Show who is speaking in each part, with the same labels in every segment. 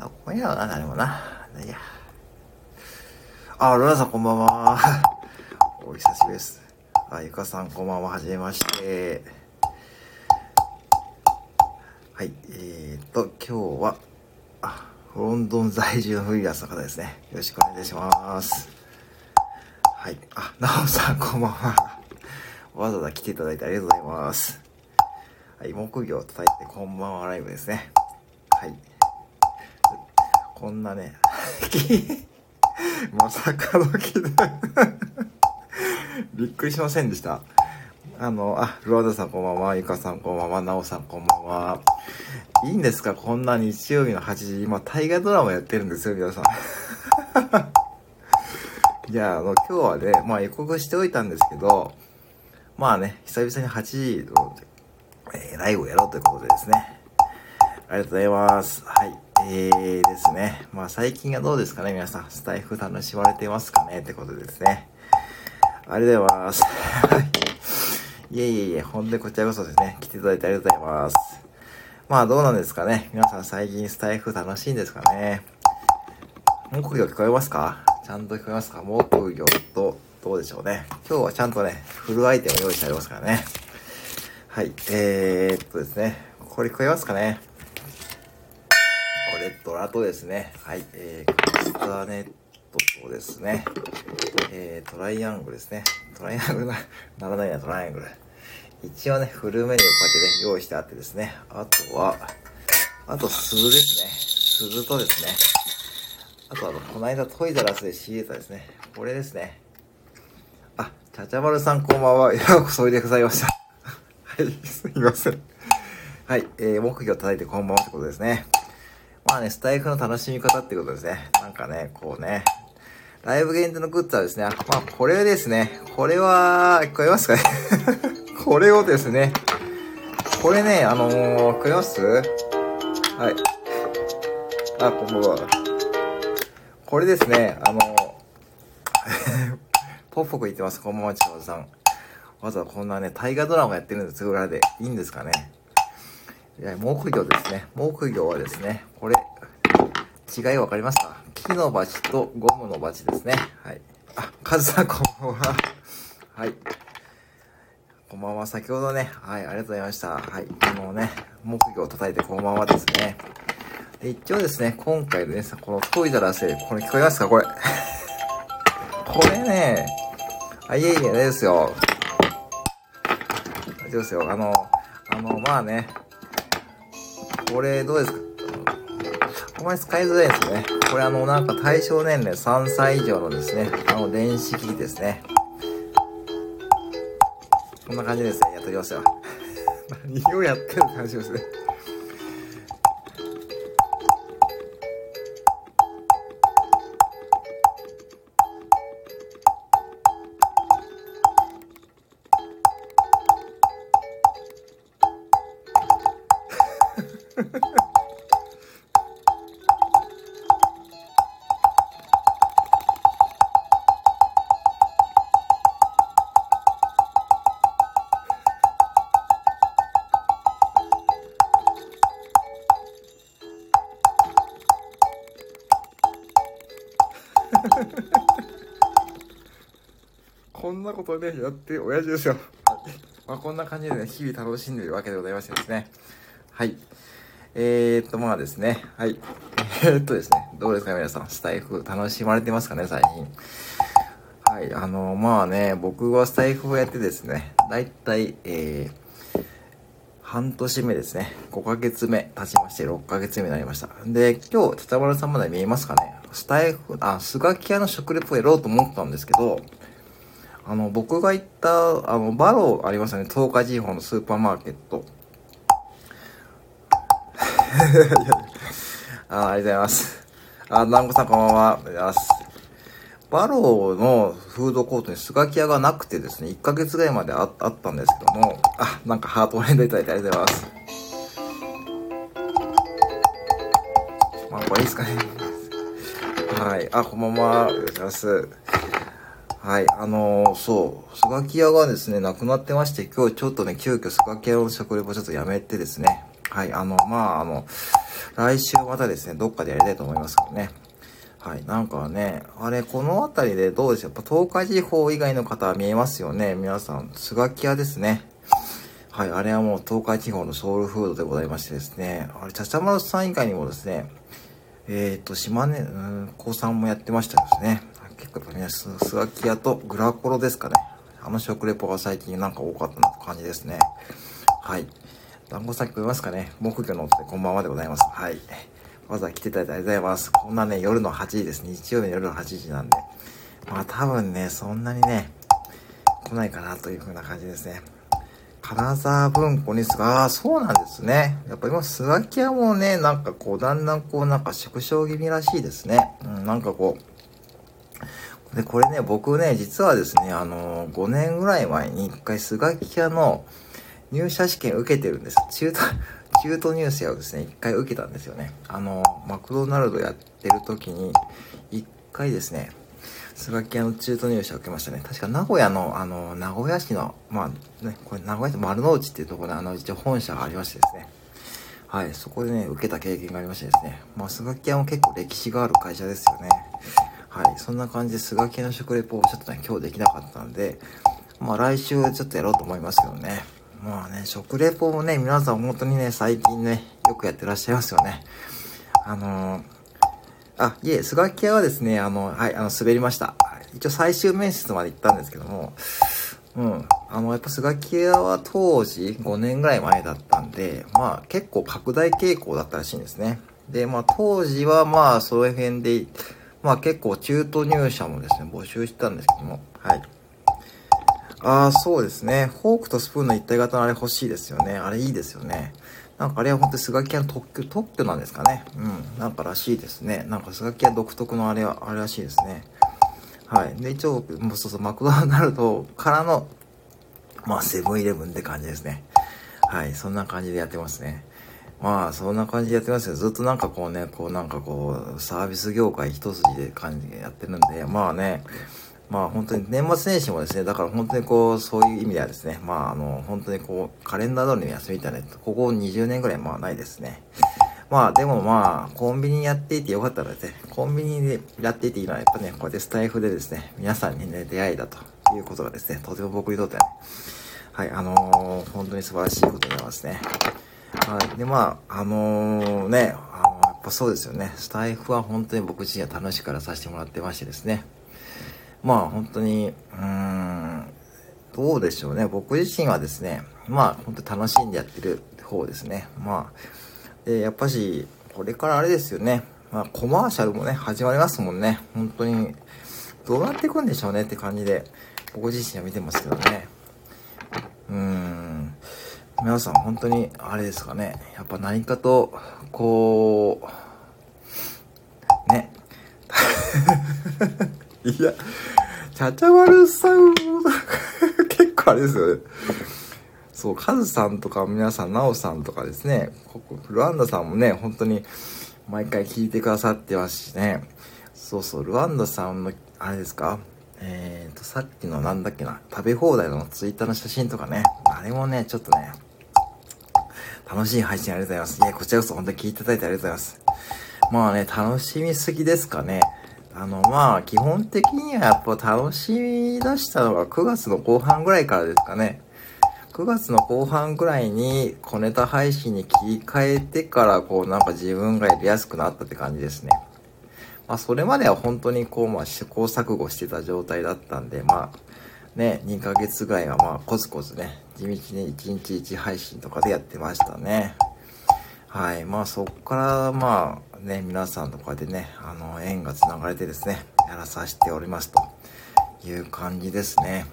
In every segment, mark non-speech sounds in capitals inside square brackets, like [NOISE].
Speaker 1: 多分今夜はな、誰もな。いや。あ、ロラさんこんばんは。[LAUGHS] お久しぶりです。あ、ゆかさんこんばんは。はじめまして。はい、えーと、今日は、あ、ロンドン在住のフリーランスの方ですね。よろしくお願いします。はい。あ、なおさんこんばんは。わざわざ来ていただいてありがとうございます。はい、木魚を叩いてこんばんはライブですね。はい。こんなね、[LAUGHS] まさかの木だ [LAUGHS] びっくりしませんでした。あの、あ、ルワードさんこんばんは、ゆかさんこんばんは、なおさんこんばんは。いいんですか？こんな日曜日の8時。今、大河ドラマやってるんですよ、皆さん。[LAUGHS] いや、あの、今日はね、まあ予告しておいたんですけど、まあね、久々に8時の、えー、ライブをやろうということでですね。ありがとうございます。はい。えーですね。まあ最近はどうですかね、皆さん。スタイフ楽しまれてますかね？ってことですね。ありがとうございます。はい。いえいえいえ、ほんでこちらこそですね、来ていただいてありがとうございます。まあどうなんですかね？皆さん最近スタイフ楽しいんですかね？木魚聞こえますか？ちゃんと聞こえますか？木魚と、どうでしょうね？今日はちゃんとね、フルアイテム用意してありますからね。はい。えー、っとですね。これ聞こえますかね？レッドラとですね、はい、えー、カスターネットとですね、えー、トライアングルですね。トライアングルな、[LAUGHS] ならないな、トライアングル。一応ね、フルメニューをこうやってね、用意してあってですね、あとは、あと鈴ですね。鈴とですね、あとあの、この間トイザラスで仕入れたですね、これですね。あ、ちゃちゃまるさんこんばんは。[LAUGHS] ようこそおいでくださいました。[LAUGHS] はい、すみません。はい、えー、木魚叩いてこんばんはってことですね。まあね、スタイフの楽しみ方ってことですね。なんかね、こうね、ライブ限定のグッズはですね、まあこれですね、これは、聞こえますかね？[LAUGHS] これをですね、これね、あのー、聞こえます？はい。あ、こんばんは。これですね、あのー、[LAUGHS] ポッポク言ってます、こんばんは、ちょうさん。わざわざこんなね、大河ドラマやってるんです、裏で。いいんですかね？木魚ですね。木魚はですね、これ、違いわかりますか？木のバチとゴムのバチですね。はい。あ、カズさんこんばんは。はい。こんばんは。先ほどね、はい、ありがとうございました。はい。あのね、木魚を叩いてこんばんはですね。で、一応ですね、今回でね、このトイザラスこれ聞こえますか？これ。[LAUGHS] これね、あ、いえいえ、大丈夫ですよ。大丈夫ですよ。あの、あの、まあね、これどうですか？あまり使いづらいですね。これあの、なんか対象年齢3歳以上のですね、あの、電子機器ですね。こんな感じですね。やっておきますよ。[LAUGHS] 何をやってる感じですね。ことね、やって親父ですよ。まあ、こんな感じでね、日々楽しんでるわけでございましてですね。はい。えー、っと、まあですね。はい。えー、っとですね。どうですか皆さん。スタイフ楽しまれてますかね最近。はい。あの、まあね、僕はスタイフをやってですね、だいたい、えー、半年目ですね。5ヶ月目経ちまして、6ヶ月目になりました。で、今日、たたまるさんまで見えますかねスタイフ、あ、スガキ屋の食レポをやろうと思ったんですけど、あの、僕が行った、あの、バローありますよね。東海地方のスーパーマーケット。[LAUGHS] あありがとうございます。あ、南後さんこんばんは。ありがとうございます。バローのフードコートにスガキ屋がなくてですね、1ヶ月ぐらいまでああったんですけども、あ、なんかハートを連打いただいてありがとうございます。まあ、これいいですかね。はい。あ、こんばんは。ありがとうございます。はい、あのー、そう、スガキ屋がですね、なくなってまして、今日ちょっとね、急遽スガキ屋の食レポちょっとやめてですね、はい、あの、まあ、あの、来週またですね、どっかでやりたいと思いますけどね。はい、なんかね、あれ、この辺りでどうでしょうやっぱ東海地方以外の方は見えますよね。皆さん、スガキ屋ですね。はい、あれはもう東海地方のソウルフードでございましてですね。あれ、ちゃちゃまるさん以外にもですね、えっ、ー、と、島根、うん、高さんもやってましたですね。結構やっぱ皆さん、スガキ屋とグラコロですかね。あの食レポが最近なんか多かったなって感じですね。はい。団子さん聞こえますかね木魚のってこんばんはでございます。はい。わざわざ来ていただいてありがとうございます。こんなね、夜の8時です。日曜日の夜の8時なんで。まあ多分ね、そんなにね、来ないかなという風な感じですね。金沢文庫にすが、ああ、そうなんですね。やっぱ今、スガキ屋もね、なんかこう、だんだんこう、なんか縮小気味らしいですね。うん、なんかこう、で、これね、僕ね、実はですね、あの、5年ぐらい前に一回スガキ屋の入社試験受けてるんです。中途、中途入社をですね、一回受けたんですよね。あの、マクドナルドやってる時に、一回ですね、スガキ屋の中途入社を受けましたね。確か名古屋の、あの、名古屋市の、まあね、これ名古屋市丸の内っていうところで、あの、一応本社がありましてですね。はい、そこでね、受けた経験がありましてですね。まあ、スガキ屋も結構歴史がある会社ですよね。はい、そんな感じで、スガ系の食レポをちょっとね、今日できなかったんで、まあ来週ちょっとやろうと思いますけどね。まあね、食レポもね、皆さん本当にね、最近ね、よくやってらっしゃいますよね。あのー、あ、いえ、スガキ屋はですね、あの、はい、あの、滑りました。一応最終面接まで行ったんですけども、うん。あの、やっぱスガキ屋は当時5年ぐらい前だったんで、まあ結構拡大傾向だったらしいんですね。で、まあ当時はまあその辺で、まあ結構中途入社もですね、募集してたんですけども、はい。ああ、そうですね。フォークとスプーンの一体型のあれ欲しいですよね。あれいいですよね。なんかあれは本当にスガキ屋の特許、特許なんですかね。うん。なんからしいですね。なんかスガキ屋独特のあれは、あれらしいですね。はい。で、一応、もうそうそう、マクドナルドからの、まあ、セブンイレブンって感じですね。はい。そんな感じでやってますね。まあ、そんな感じでやってますよ。ずっとなんかこうね、こうなんかこう、サービス業界一筋で感じでやってるんで、まあね、まあ本当に年末年始もですね、だから本当にこう、そういう意味ではですね、まああの、本当にこう、カレンダー通りの休みみたいな、ここ20年ぐらいまあないですね。まあでもまあ、コンビニやっていてよかったらですね、コンビニでやっていていいのはやっぱね、こうやってスタイフでですね、皆さんにね、出会いだということがですね、とても僕にとってはね、はい、あのー、本当に素晴らしいことでございますね。はい。で、まあ、あのー、ね、あの、やっぱそうですよね。スタイフは本当に僕自身は楽しくからさせてもらってましてですね。まあ、本当に、うーん、どうでしょうね。僕自身はですね、まあ、本当に楽しんでやってる方ですね。まあ、で、やっぱし、これからあれですよね。まあ、コマーシャルもね、始まりますもんね。本当に、どうなっていくんでしょうねって感じで、僕自身は見てますけどね。うーん。皆さん本当にあれですかね。やっぱ何かとこうね。[LAUGHS] いやちゃちゃまるさん結構あれですよね。そうカズさんとか皆さんナオさんとかですね。ここルワンダさんもね本当に毎回聞いてくださってますしね。そうそうルワンダさんのあれですか？えっ、ー、と、さっきのなんだっけな、食べ放題のツイッターの写真とかね、あれもね、ちょっとね、楽しい配信ありがとうございます。いや、こちらこそ本当に聞いていただいてありがとうございます。まあね、楽しみすぎですかね。あの、まあ、基本的にはやっぱ楽しみ出したのが9月の後半ぐらいからですかね。9月の後半ぐらいに小ネタ配信に切り替えてから、こうなんか自分がやりやすくなったって感じですね。まあ、それまでは本当にこう、まあ、試行錯誤してた状態だったんで、まあ、ね、2ヶ月ぐらいはまあコツコツね、地道に1日1配信とかでやってましたね。はい。まあそっからまあね、皆さんとかでね、あの、縁が繋がれてですね、やらさせておりますという感じですね。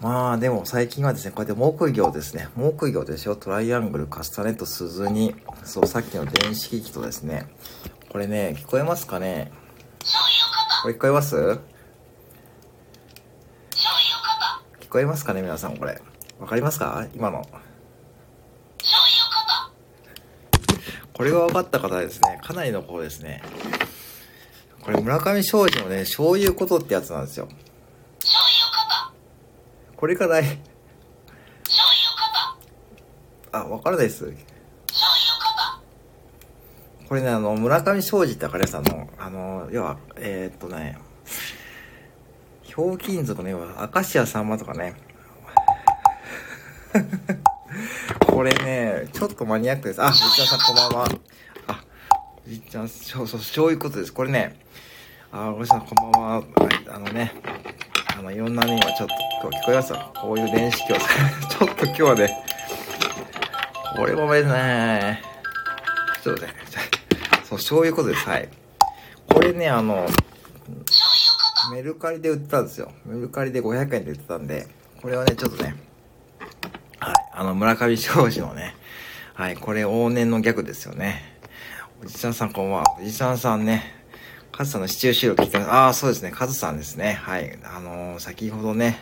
Speaker 1: まあでも最近はですね、こうやって木魚ですね、木魚でしょ、トライアングル、カスタネット、鈴に、そう、さっきの電子機器とですね、これね、聞こえますかね？これ聞こえます？こえますかね皆さんこれ？わかりますか？今の。これが分かった方はですね、かなりの方ですね。これ村上庄司のね、醤油ことってやつなんですよ。これかない。あ、わからないです。これね、あの、村上庄司ってわかります？あの、あの、要は、えー、っとね、ひょうきん族の要は、明石家さんまとかね、[LAUGHS] これね、ちょっとマニアックです。あ、おじちゃんさんこんばんは。あ、おじちゃん、そうそう、そういうことです。これね、あ、おじさんこんばんは。はい、あのね、あの、いろんなね、今ちょっと、聞こえますかこういう電子教 [LAUGHS] ちょっと今日はね、これごめんね。ちょっとね、そう、そういうことです。はい。これね、あの、メルカリで売ってたんですよ。メルカリで500円で売ってたんで、これはね、ちょっとね、あの、村上商事のね、はい、これ往年のギャグですよね。おじちゃんさんこんばんは。おじちゃんさんね、カズさんのシチュー収録聞いてます。ああ、そうですね、カズさんですね。はい、あのー、先ほどね、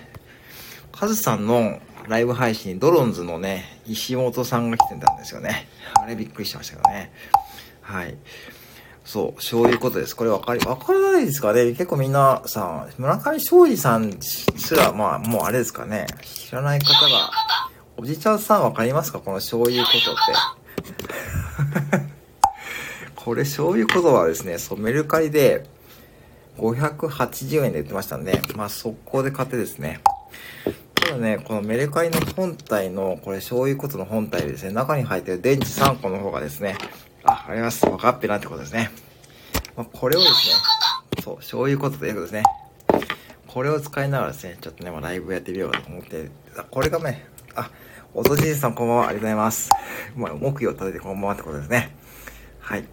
Speaker 1: カズさんのライブ配信、ドロンズのね、石本さんが来てたんですよね。あれびっくりしましたけどね。はい。そう、そういうことです。これわかり、わからないですかね結構みんなさ、村上昌司さんすら、まあ、もうあれですかね。知らない方が、おじちゃんさんわかりますか？このそういうことって。[LAUGHS] これ、そういうことはですね、そう、メルカリで580円で売ってましたんで、まあ、速攻で買ってですね。ただね、このメルカリの本体の、これ、そういうことの本体ですね、中に入ってる電池3個の方がですね、あ、あります。分かってなってことですね。まあ、これをですね、そう、そういうことということですね。これを使いながらですね、ちょっとね、まあ、ライブやってみようと思って、これがね、あ、おとじいさんこんばんは、ありがとうございます。まあ、木曜立ててこんばんはってことですね。はい。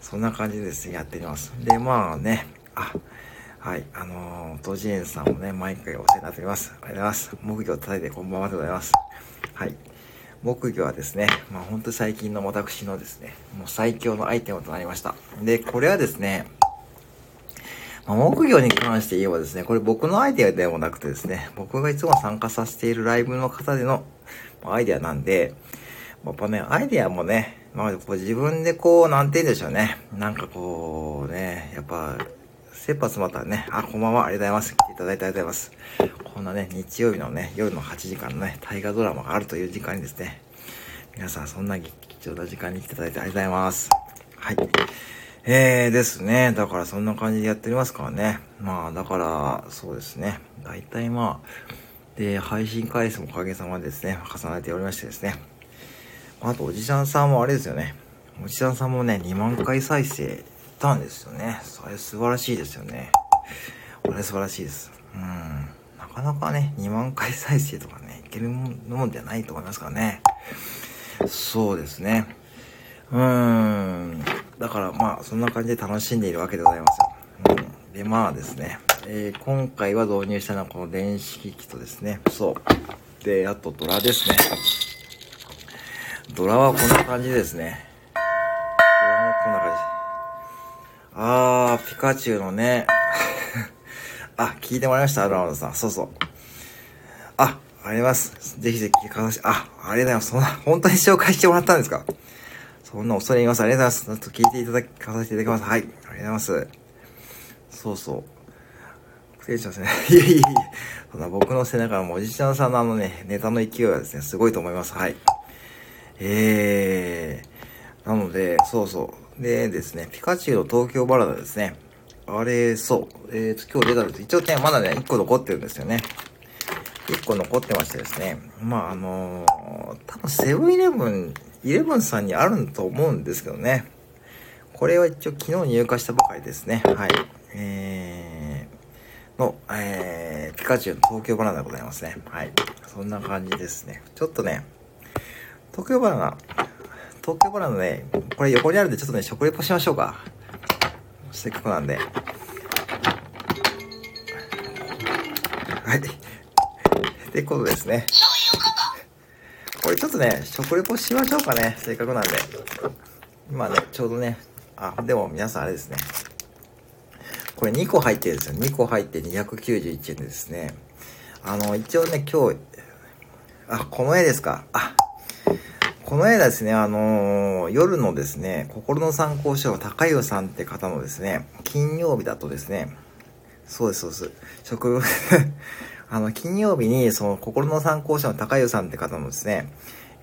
Speaker 1: そんな感じです、やってみます。で、まあね、あ、はい、あのー、トジエンさんもね、毎回お世話になっております。ありがとうございます。木魚叩いてこんばんはでございます。はい。木魚はですね、まあほんと最近の私のですね、もう最強のアイテムとなりました。で、これはですね、まあ、木魚に関して言えばですね、これ僕のアイデアでもなくてですね、僕がいつも参加させているライブの方でのアイデアなんで、やっぱね、アイデアもね、まあ、こう自分でこう、なんて言うんでしょうね。なんかこうね、やっぱ、切羽詰まったらね、あ、こんばんは、ありがとうございます。来ていただいてありがとうございます。こんなね、日曜日のね、夜の8時間のね、大河ドラマがあるという時間にですね、皆さんそんな貴重な時間に来ていただいてありがとうございます。はい。えーですね。だからそんな感じでやっておりますからね。まあ、だから、そうですね。大体まあ、で、配信回数もおかげさまでですね、重ねておりましてですね。あと、おじちゃんさんもあれですよね。おじちゃんさんもね、2万回再生ったんですよね。それ素晴らしいですよね。これ素晴らしいです。うん。なかなかね、2万回再生とかね、いけるもんではないと思いますからね。そうですね。うーん。だからまあ、そんな感じで楽しんでいるわけでございます。うん。で、まあですね。えー、今回は導入したのはこの電子機器とですね。そう。で、あとドラですね。ドラはこんな感じですね。ドラもこんな感じ。あー、ピカチュウのね。[LAUGHS] あ、聞いてもらいました？アルマドさん。そうそう。あ、あります。ぜひぜひ、かざし、あ、ありがとうございます。そんな、本当に紹介してもらったんですか？そんな恐れ入ります。ありがとうございます。ちょっと聞いていただき、かさせていただきます。はい。ありがとうございます。そうそう。失礼しますね。[LAUGHS] いやいやいや。そんな僕の背中のおじちゃんさんのあのね、ネタの勢いはですね、すごいと思います。はい。えー、なので、そうそう。でですね、ピカチュウの東京バラダですね。あれ、そう。えーと、今日出たんです。一応ね、まだね、1個残ってるんですよね。1個残ってましてですね。まあ、あのー、多分セブンイレブン、イレブンさんにあると思うんですけどね。これは一応昨日入荷したばかりですね。はい。えー、の、えー、ピカチュウの東京バナナでございますね。はい。そんな感じですね。ちょっとね、東京バナナ、東京バナナね、これ横にあるんでちょっとね、食レポしましょうか。せっかくなんで。はい。ってことですね。これちょっとね、食レポしましょうかね。せっかくなんで。今ね、ちょうどね、あ、でも皆さんあれですね。これ2個入ってるんですよ。2個入って291円ですね。あの、一応ね、今日、あ、この絵ですか。あ、この間ですね、あのー、夜のですね、心の参考書の高湯さんって方のですね、金曜日だとですね、そうです、そうです。食、[LAUGHS] あの、金曜日に、その、心の参考書の高湯さんって方のですね、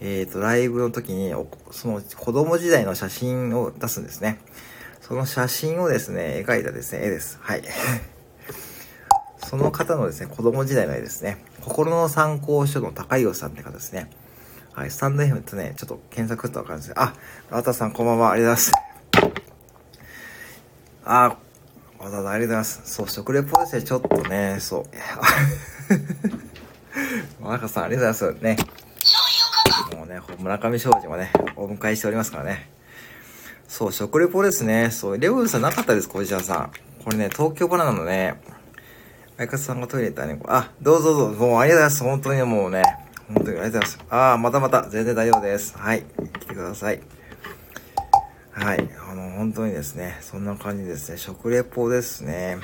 Speaker 1: えっ、ー、と、ライブの時に、その子供時代の写真を出すんですね。その写真をですね、描いたですね、絵です。はい。[LAUGHS] その方のですね、子供時代の絵ですね。心の参考書の高岩さんって方ですね。はい、スタンド FM ってね、ちょっと検索するとわかるんですけどあ、あたさんこんばんは、ありがとうございます。あ、わざわざありがとうございます。そう、食レポですね、ちょっとね、そう。[LAUGHS] 若さん、ありがとうございます。ね。もうね、村上庄司もね、お迎えしておりますからね。そう、食レポですね。そう、レオンさんなかったです、こちらさん。これね、東京バナナのね、相方さんがトイレ行ったね、あ、どうぞどうぞ、もうありがとうございます。本当にもうね、本当にありがとうございます。ああ、またまた、全然大丈夫です。はい、来てください。はい、あの、本当にですね、そんな感じですね。食レポですね。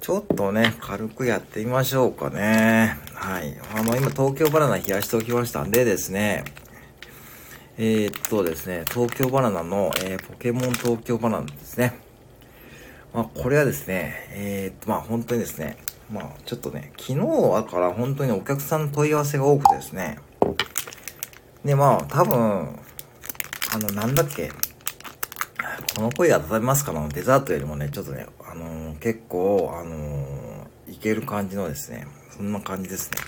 Speaker 1: ちょっとね、軽くやってみましょうかね。はい。あの、今、東京バナナ冷やしておきましたんでですね、えー、っとですね、東京バナナの、えー、ポケモン東京バナナですね。まあ、これはですね、えー、っと、まあ、本当にですね、まあ、ちょっとね、昨日はから本当にお客さんの問い合わせが多くてですね、で、まあ、多分、あの、なんだっけ、この声温めますかのデザートよりもね、ちょっとね、あのー、結構、あのー、いける感じのですね、そんな感じですね。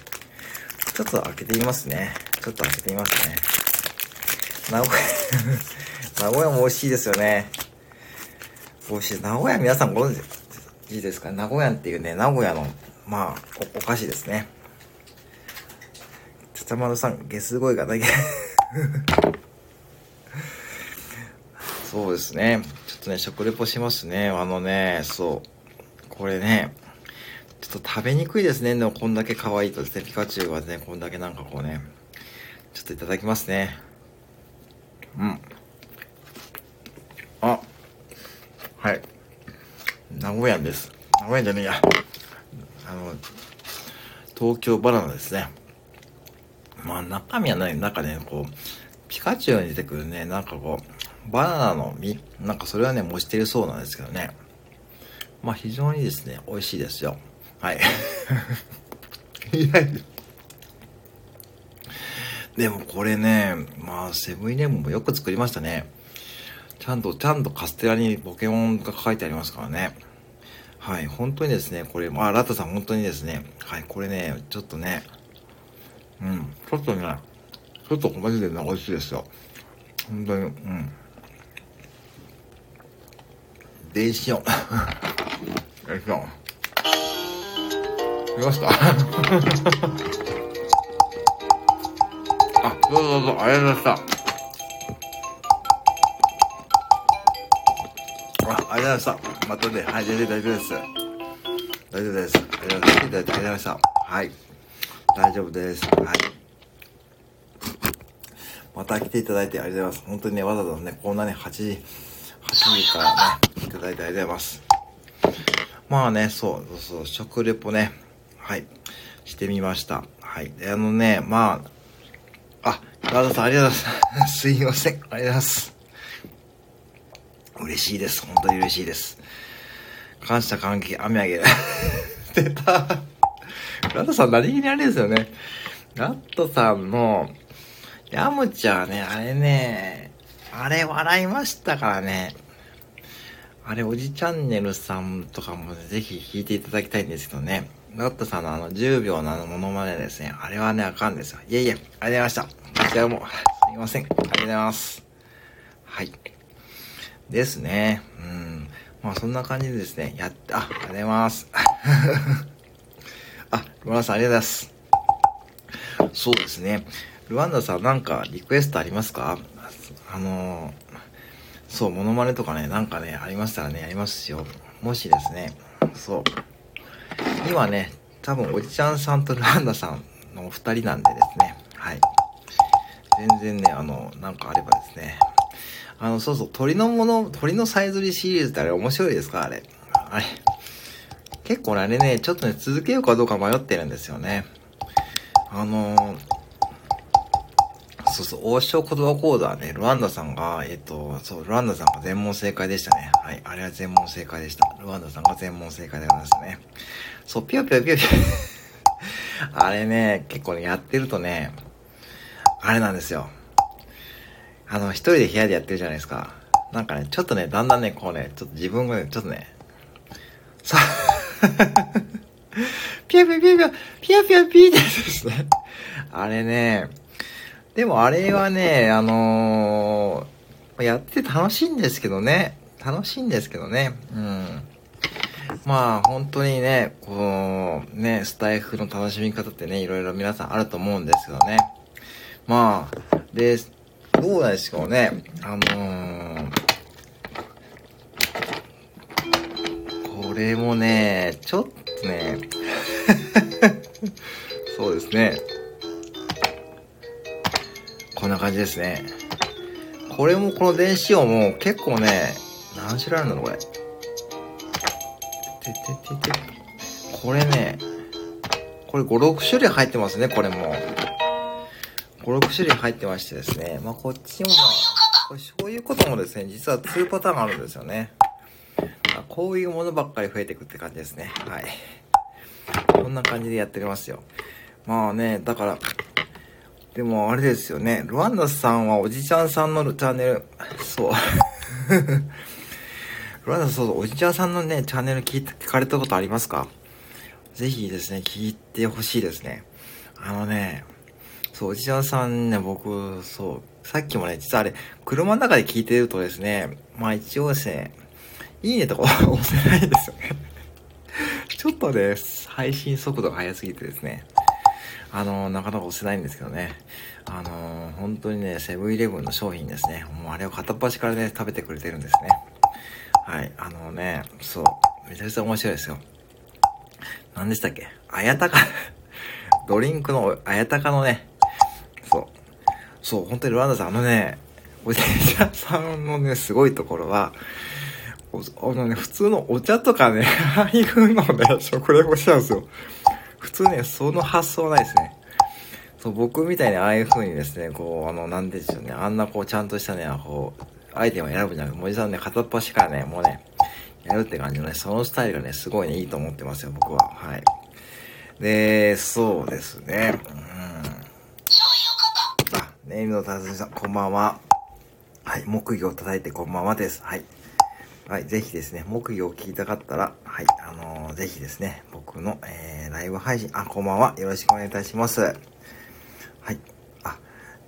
Speaker 1: ちょっと開けてみますね。ちょっと開けてみますね。名古屋 [LAUGHS] 名古屋も美味しいですよね。美味しい。名古屋皆さんご存知ですか？名古屋っていうね、名古屋の、まあお、お菓子ですね。ちゃちゃまるさん、ゲス声がだけ [LAUGHS] そうですね。ちょっとね、食レポしますね。あのね、そう。これね、ちょっと食べにくいですね。でもこんだけ可愛いとですね、ピカチュウはね、こんだけなんかこうね、ちょっといただきますね。うん。あ、はい。名古屋です。名古屋じゃねえや。あの、東京バナナですね。まあ中身はない、中ね、こう、ピカチュウに出てくるね、なんかこう、バナナの実なんかそれはね、模してるそうなんですけどね。まあ非常にですね、美味しいですよ。はい。い [LAUGHS] やでもこれね、まあセブンイレブンもよく作りましたね。ちゃんと、ちゃんとカステラにポケモンが書いてありますからね。はい、本当にですね、これ、まあ、ラッタさん本当にですね、はい、これね、ちょっとね、うん、ちょっとね、ちょっとマジでね、美味しいですよ。本当に、うん。電子音。[LAUGHS] よいしょ。見ました [LAUGHS] あ、どうぞどうぞ、ありがとうございました。あありがとうございました。またね、はい、全然大丈夫です。大丈夫です。ありがとうございました。はい。大丈夫です。はい。また来ていただいてありがとうございます。本当にね、わざわざね、こんなね、8時、8時からね、いただいてありがとうございます。まあね、そう、そうそう、食レポね、はい、してみました。はい。あのね、まあ、あ、ラダさんありがとうございます。[LAUGHS] すいません。ありがとうございます。嬉しいです。本当に嬉しいです。感謝関係、雨あげ。[LAUGHS] 出た。ラットさん何気にあれですよね。ラットさんの、ヤムチャーね、あれね、あれ笑いましたからね。あれ、おじチャンネルさんとかもぜひ聞いていただきたいんですけどね。ラットさんのあの10秒のあのモノマネですね。あれはね、あかんですよ。いえいえ、ありがとうございました。こちらも、すいません。ありがとうございます。はい。ですね。うん。まあそんな感じでですね、やって、あ、ありがとうございます。[LAUGHS] あ、ルワンダさんありがとうございます。そうですね。ルワンダさんなんかリクエストありますか？あのー、そう、モノマネとかね、なんかね、ありましたらね、やりますよ。もしですね、そう。今ね、多分おじちゃんさんとルワンダさんのお二人なんでですね、はい。全然ね、あの、なんかあればですね、あの、そうそう、鳥のもの、鳥のさえずりシリーズってあれ面白いですかあれ。あれ。結構あれね、ちょっとね、続けようかどうか迷ってるんですよね。あのー、そうそう、王将言葉講座ね、ルワンダさんが、えっと、そう、ルワンダさんが全問正解でしたね。はい、あれは全問正解でした。ルワンダさんが全問正解でございましたね。そう、ぴよぴよぴよぴよ。[LAUGHS] あれね、結構ね、やってるとね、あれなんですよ。あの、一人で部屋でやってるじゃないですか。なんかね、ちょっとね、だんだんね、こうね、ちょっと自分がね、ちょっとね、さ、[LAUGHS] ピヤピヤピヤピヤ、ピヤピヤピーってですね。あれね、でもあれはね、あのー、やって楽しいんですけどね。楽しいんですけどね。うん。まあ、本当にね、こう、ね、スタイフの楽しみ方ってね、いろいろ皆さんあると思うんですけどね。まあ、で、どうなんですかね。あのー、これもね、ちょっとね、[LAUGHS] そうですね。こんな感じですね。これもこの電子音も結構ね、何種類あるんだろう、これ。てててて。これね、これ5、6種類入ってますね、これも。5、6種類入ってましてですね。まあ、こっちも、これそういうこともですね、実は2パターンあるんですよね。まあ、こういうものばっかり増えていくって感じですね。はい。こんな感じでやっておりますよ。まあね、だから、でもあれですよね。ルワンダさんはおじちゃんさんのチャンネル、そう。[LAUGHS] ルワンダそうそう、おじちゃんさんのね、チャンネル聞いて、聞かれたことありますか？ぜひですね、聞いてほしいですね。あのね、そう、おじちゃんさんね、僕、そう、さっきもね、実はあれ、車の中で聞いてるとですね、まあ一応ですね、いいねとか押せないですよね。[LAUGHS] ちょっとね、配信速度が速すぎてですね、あの、なかなか押せないんですけどね。あの、本当にね、セブンイレブンの商品ですね。もうあれを片っ端からね、食べてくれてるんですね。はい。あのね、そう。めちゃくちゃ面白いですよ。何でしたっけ？あやたかドリンクの、あやたかのね、そう、本当にルワンダさん、あのね、おじいちゃんさんのね、すごいところは、あのね、普通のお茶とかね、[LAUGHS] ああいうのね、食レポしちゃうんですよ。普通ね、その発想ないですね。そう、僕みたいにああいう風にですね、こう、あの、なんでしょうね、あんなこう、ちゃんとしたね、こう、アイテムを選ぶんじゃなくて、文字さんね、片っ端からね、もうね、やるって感じのね、そのスタイルがね、すごいね、いいと思ってますよ、僕は。はい。で、そうですね。うん。あ、ネイルの達人さん、こんばんは。はい、木魚を叩いてこんばんはです。はい。はい、ぜひですね、木魚を聞きたかったら、はい、あのー、ぜひですね、僕の、えー、ライブ配信、あ、こんばんは。よろしくお願いいたします。はい。あ、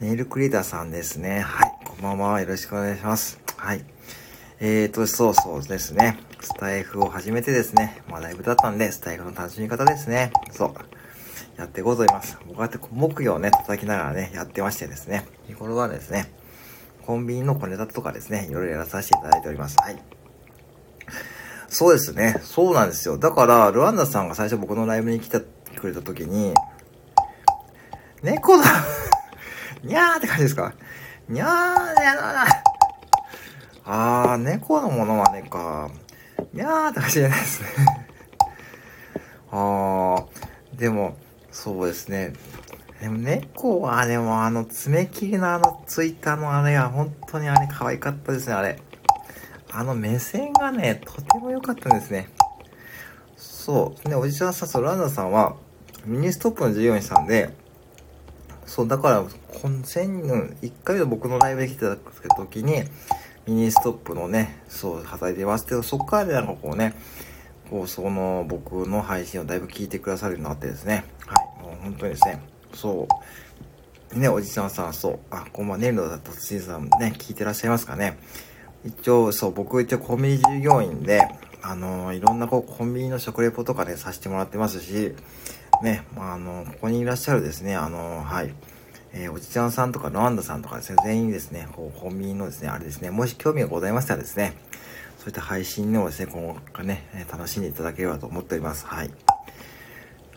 Speaker 1: ネイルクリエイターさんですね。はい、こんばんは。よろしくお願いします。はい。えーと、そうそうですね。スタイフを始めてですね。まあ、ライブだったんで、スタイフの楽しみ方ですね。そう。やっていこうと思います。僕はって木魚をね、叩きながらね、やってましてですね。日頃はですね、コンビニの小ネタとかですね、いろいろやらさせていただいております。はい。そうですね。そうなんですよ。だから、ルワンダさんが最初僕のライブに来てくれた時に、猫だ [LAUGHS] にゃーって感じですか？にゃーやだな。あー、猫のものはねか。にゃーって感じじゃないですね [LAUGHS] あー、でも、そうですね。でも猫はでもあの爪切りのあのツイッターのあれは本当にあれ可愛かったですね、あれ。あの目線がね、とても良かったんですね。そう。ね、おじちゃんさん、そう、ランナーさんは、ミニストップの従業員さんで、そう、だから、この千、1回目の僕のライブで来てた時に、ミニストップのね、そう、働いてますけど、そこからでなんかこうね、こう、その、僕の配信をだいぶ聞いてくださるようになってですね、はい、もう本当にですね、そう、ね、おじちゃんさん、そう、あ、こんばんは、ネルド達人さんね、聞いてらっしゃいますかね。一応、そう、僕一応コンビニ従業員で、あの、いろんなこう、コンビニの食レポとかね、させてもらってますし、ね、まあ、あの、ここにいらっしゃるですね、あの、はい、えー、おじちゃんさんとか、ロワンダさんとかですね、全員ですね、こう、コンビニのですね、あれですね、もし興味がございましたらですね、そういった配信をですね、今後ね、楽しんでいただければと思っております。はい。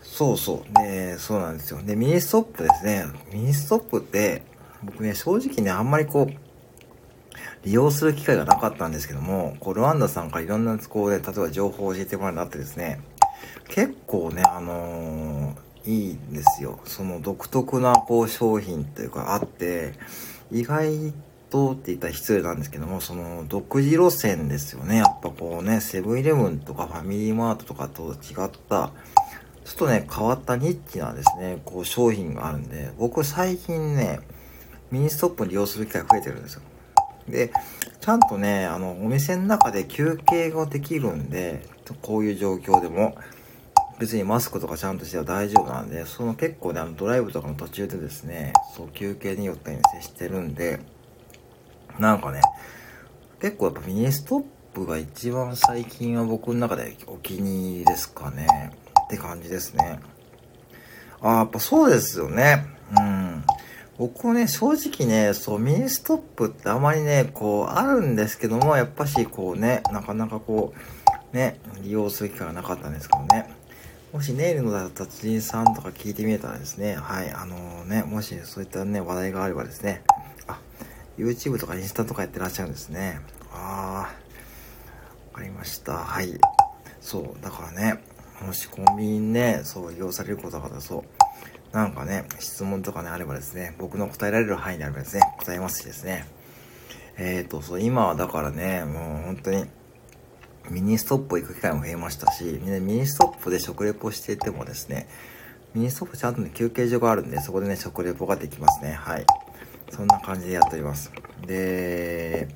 Speaker 1: そうそう。で、そうなんですよ。で、ミニストップですね。ミニストップって、僕ね、正直ね、あんまりこう、利用する機会がなかったんですけども、こう、ルワンダさんからいろんな、こうね、例えば情報を教えてもらうようになってですね、結構ね、あのー、いいんですよ。その独特な、こう、商品というかあって、意外とって言ったら失礼なんですけども、その、独自路線ですよね。やっぱこうね、セブンイレブンとかファミリーマートとかと違った、ちょっとね、変わったニッチなですね、こう商品があるんで、僕最近ね、ミニストップ利用する機会増えてるんですよ。で、ちゃんとね、あの、お店の中で休憩ができるんで、こういう状況でも、別にマスクとかちゃんとしては大丈夫なんで、その結構ね、あのドライブとかの途中でですね、そう休憩によってに接してるんで、なんかね、結構やっぱミニストップが一番最近は僕の中でお気に入りですかね。って感じですね。ああ、やっぱそうですよね。うん。僕ね、正直ね、そう、ミニストップってあまりね、こう、あるんですけども、やっぱし、こうね、なかなかこう、ね、利用する機会がなかったんですけどね。もしネイルの達人さんとか聞いてみえたらですね、はい、あのー、ね、もしそういったね、話題があればですね、YouTube とかインスタとかやってらっしゃるんですね。ああ、わかりました。はい。そう、だからね、もしコンビニね、そう、利用されることがそう、なんかね、質問とかね、あればですね、僕の答えられる範囲であればですね、答えますしですね。えっ、ー、と、そう、今はだからね、もう本当に、ミニストップ行く機会も増えましたし、ミニストップで食レポしていてもですね、ミニストップちゃんとね、休憩所があるんで、そこでね、食レポができますね。はい。そんな感じでやっております。で、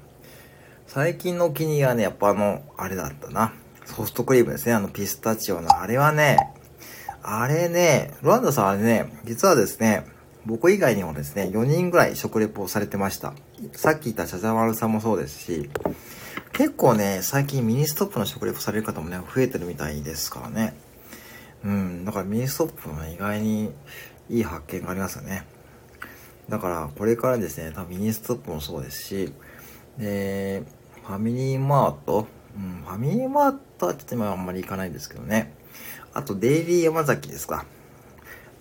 Speaker 1: 最近のお気に入りはね、やっぱあの、あれだったな。ソフトクリームですね。あのピスタチオの。あれはね、あれね、ロランダさんあれね、実はですね、僕以外にもですね、4人ぐらい食レポをされてました。さっき言ったチャチャマルさんもそうですし、結構ね、最近ミニストップの食レポされる方もね、増えてるみたいですからね。うん、だからミニストップのね、意外にいい発見がありますよね。だから、これからですね、多分ミニストップもそうですし、で、ファミリーマート、うん、ファミリーマートはちょっと今あんまり行かないんですけどね。あと、デイリー山崎ですか。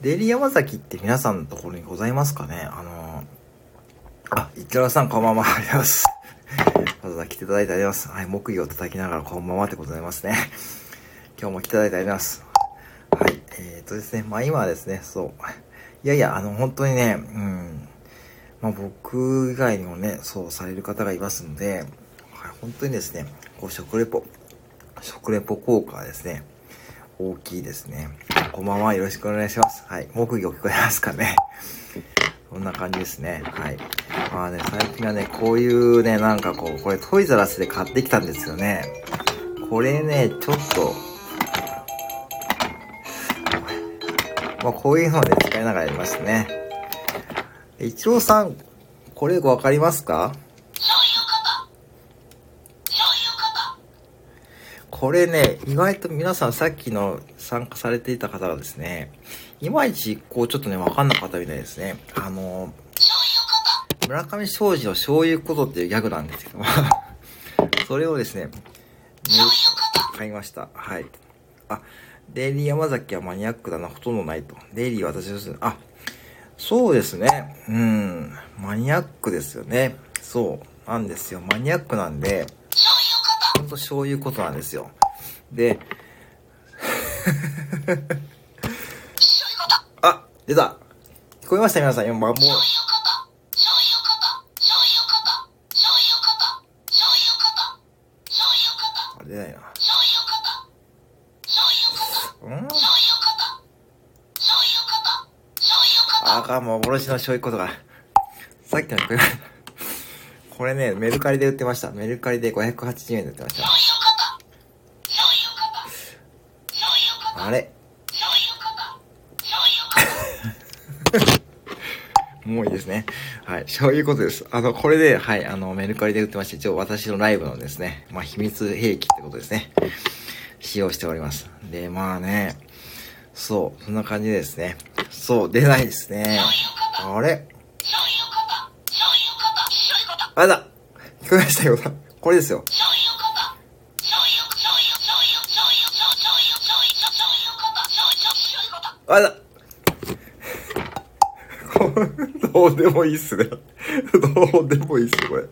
Speaker 1: デイリー山崎って皆さんのところにございますかねあのー、あ、一郎さんこんばんは。ありがとうございます。[LAUGHS] わざわざ来ていただいてあります。はい、木魚を叩きながらこんばんはってことでございますね。今日も来ていただいてあります。はい、えー、っとですね、まあ今はですね、そう。いやいや、あの、本当にね、うん。まあ僕以外にもね、そうされる方がいますので、はい、本当にですね、こう食レポ、食レポ効果はですね、大きいですね。こんばんは。よろしくお願いします。はい。木魚聞こえますかね。[LAUGHS] こんな感じですね。はい。まあね、最近はね、こういうね、なんかこう、これトイザラスで買ってきたんですよね。これね、ちょっと、まあこういうのをね、使いながらやりますね。一郎さん、これよくわかりますか？これね、意外と皆さんさっきの参加されていた方がですね、いまいち、こう、ちょっとね、わかんなかったみたいですね。あの、村上庄司の醤油ことっていうギャグなんですけども、[LAUGHS] それをですね、買いました。はい。あ、デイリー山崎はマニアックだな、ほとんどないと。デイリー私です。あ、そうですね。うん。マニアックですよね。そう。なんですよ。マニアックなんで、ほんとそういうことなんですよ。で、[LAUGHS] あ、出た聞こえました？皆さん。今、もう。あれ出ないな。うんあかん、もう幻の醤油ことが。さっきの聞こえました。これね、メルカリで売ってました。メルカリで580円で売ってました。あれもういいですね。はい。そういうことです。あの、これで、はい、あの、メルカリで売ってまして、一応私のライブのですね、まあ、秘密兵器ってことですね。使用しております。で、まあね、そう、そんな感じですね。そう、出ないですね。あれ？あれだ聞こえましたよ。これですよ。あ [LAUGHS] れだどうでもいいっすね。[LAUGHS] どうでもいいっすこれ。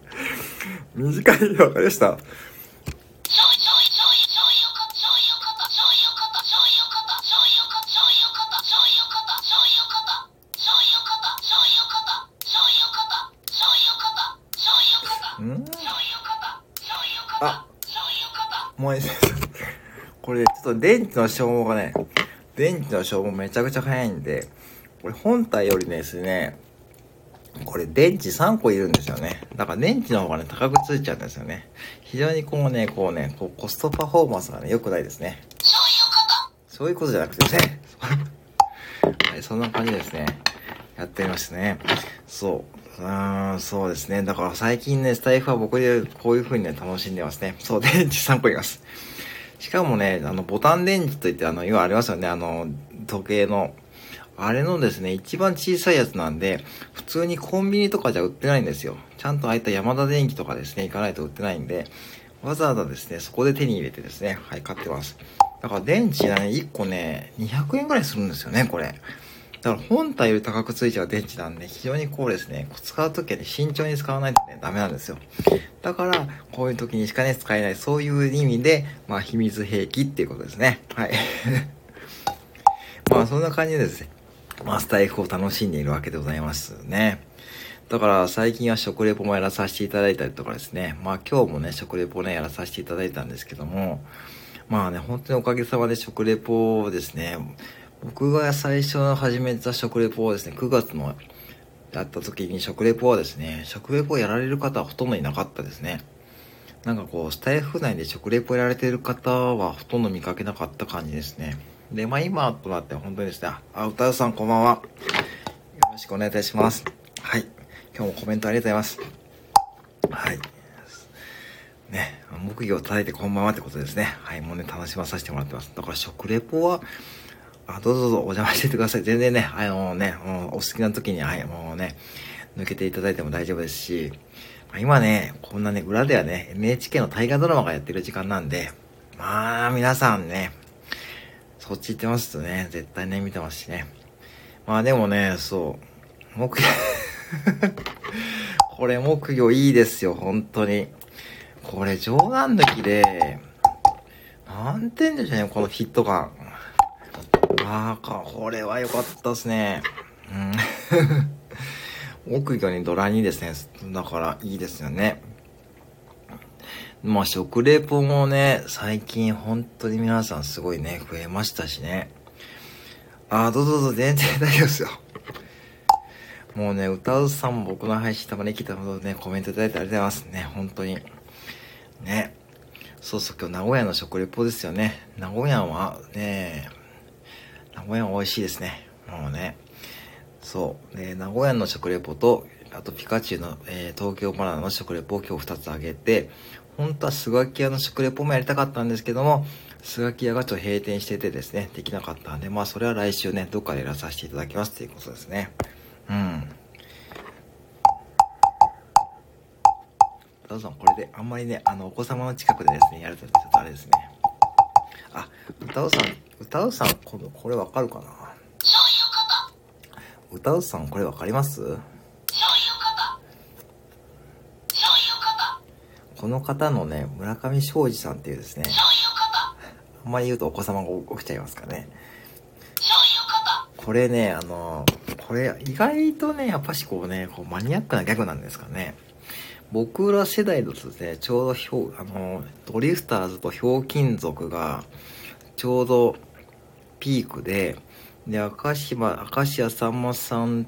Speaker 1: 短い、わかりました？もうこれちょっと電池の消耗がね、電池の消耗めちゃくちゃ早いんで、これ本体よりですね、これ電池3個いるんですよね。だから電池の方がね、高くついちゃうんですよね。非常にこうね、こうね、こうコストパフォーマンスがね、良くないですね。そういうことじゃなくてですね。[LAUGHS] はい、そんな感じですね。やってみましたね。そう。うーん、そうですね。だから最近ね、スタイフは僕でこういう風にね、楽しんでますね。そう、電池3個います。しかもね、あの、ボタン電池といって、あの、今ありますよね。あの、時計の、あれのですね、一番小さいやつなんで、普通にコンビニとかじゃ売ってないんですよ。ちゃんとああいった山田電機とかですね、行かないと売ってないんで、わざわざですね、そこで手に入れてですね、はい、買ってます。だから電池がね、1個ね、200円ぐらいするんですよね、これ。だから本体より高くついちゃう電池なんで、非常にこうですね、使うときはね、慎重に使わないとね、ダメなんですよ。だから、こういう時にしかね、使えない、そういう意味で、まあ、秘密兵器っていうことですね。はい。[LAUGHS] まあ、そんな感じでですね。まあ、スタイフを楽しんでいるわけでございますね。だから最近は食レポもやらさせていただいたりとかですね。まあ今日もね、食レポね、やらさせていただいたんですけども、まあね、本当におかげさまで食レポをですね、僕が最初の始めた食レポをですね、9月のやった時に食レポはですね、食レポをやられる方はほとんどいなかったですね。なんかこう、スタイフ内で食レポやられてる方はほとんど見かけなかった感じですね。で、まあ今となって本当にですね、あ、歌うさんこんばんは。よろしくお願いいたします。はい。今日もコメントありがとうございます。はい。ね、木魚を叩いてこんばんはってことですね。はい、もうね、楽しまさせてもらってます。だから食レポは、あ、どうぞどうぞお邪魔しててください。全然ね、あのね、お好きな時に、はい、もうね、抜けていただいても大丈夫ですし、まあ、今ね、こんなね、裏ではね、NHK の大河ドラマがやってる時間なんで、まあ、皆さんね、そっち行ってますとね、絶対ね、見てますしね。まあでもね、そう、木魚 [LAUGHS] これ木魚いいですよ、本当に。これ冗談抜きで、なんてんでしょうね、このヒット感。ああ、これは良かったですね。うん。木魚にドラにですね、だからいいですよね。まあ食レポもね、最近本当に皆さんすごいね、増えましたしね。あ、どうぞどうぞ、全然大丈夫ですよ。もうね、歌うさんも僕の配信たまに来たほどね、コメントいただいてありがとうございますね、本当に。ね。そうそう、今日名古屋の食レポですよね。名古屋はね、名古屋美味しいですね。もうね。そう。で、名古屋の食レポと、あとピカチュウの、えー、東京バナナの食レポを今日2つあげて、本当はスガキ屋の食レポもやりたかったんですけども、スガキ屋がちょっと閉店しててですね、できなかったんで、まあそれは来週ね、どっかでやらさせていただきますっていうことですね。うん。どうぞ、これで、あんまりね、あの、お子様の近くでですね、やるとちょっとあれですね。あ、歌うさん、歌うさん、この、これわかるかな？歌うさん、これわかります？この方のね、村上昌司さんっていうですね、あんまり言うとお子様が起きちゃいますかね。これね、あの、これ意外とね、やっぱしこうね、こうマニアックなギャグなんですかね。僕ら世代だとですね、ちょうどひょあの、ドリフターズとひょうきん族が、ちょうどピークで、で、明石ま、明石家さんまさん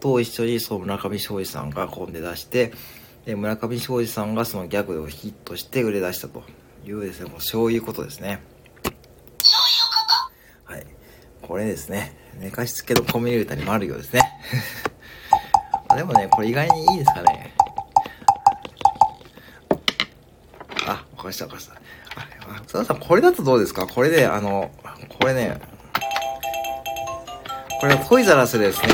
Speaker 1: と一緒にそう村上昌司さんがこんで出して、で、村上昌司さんがそのギャグをヒットして売れ出したというですね、もうそういうことですね。そういうことはい。これですね、寝かしつけのコミュニティにもあるようですね。[LAUGHS] でもね、これ意外にいいですかね。あ、わかした、わかした。あ、佐田さん、これだとどうですか？これで、あの、これね、これはトイザラスですね。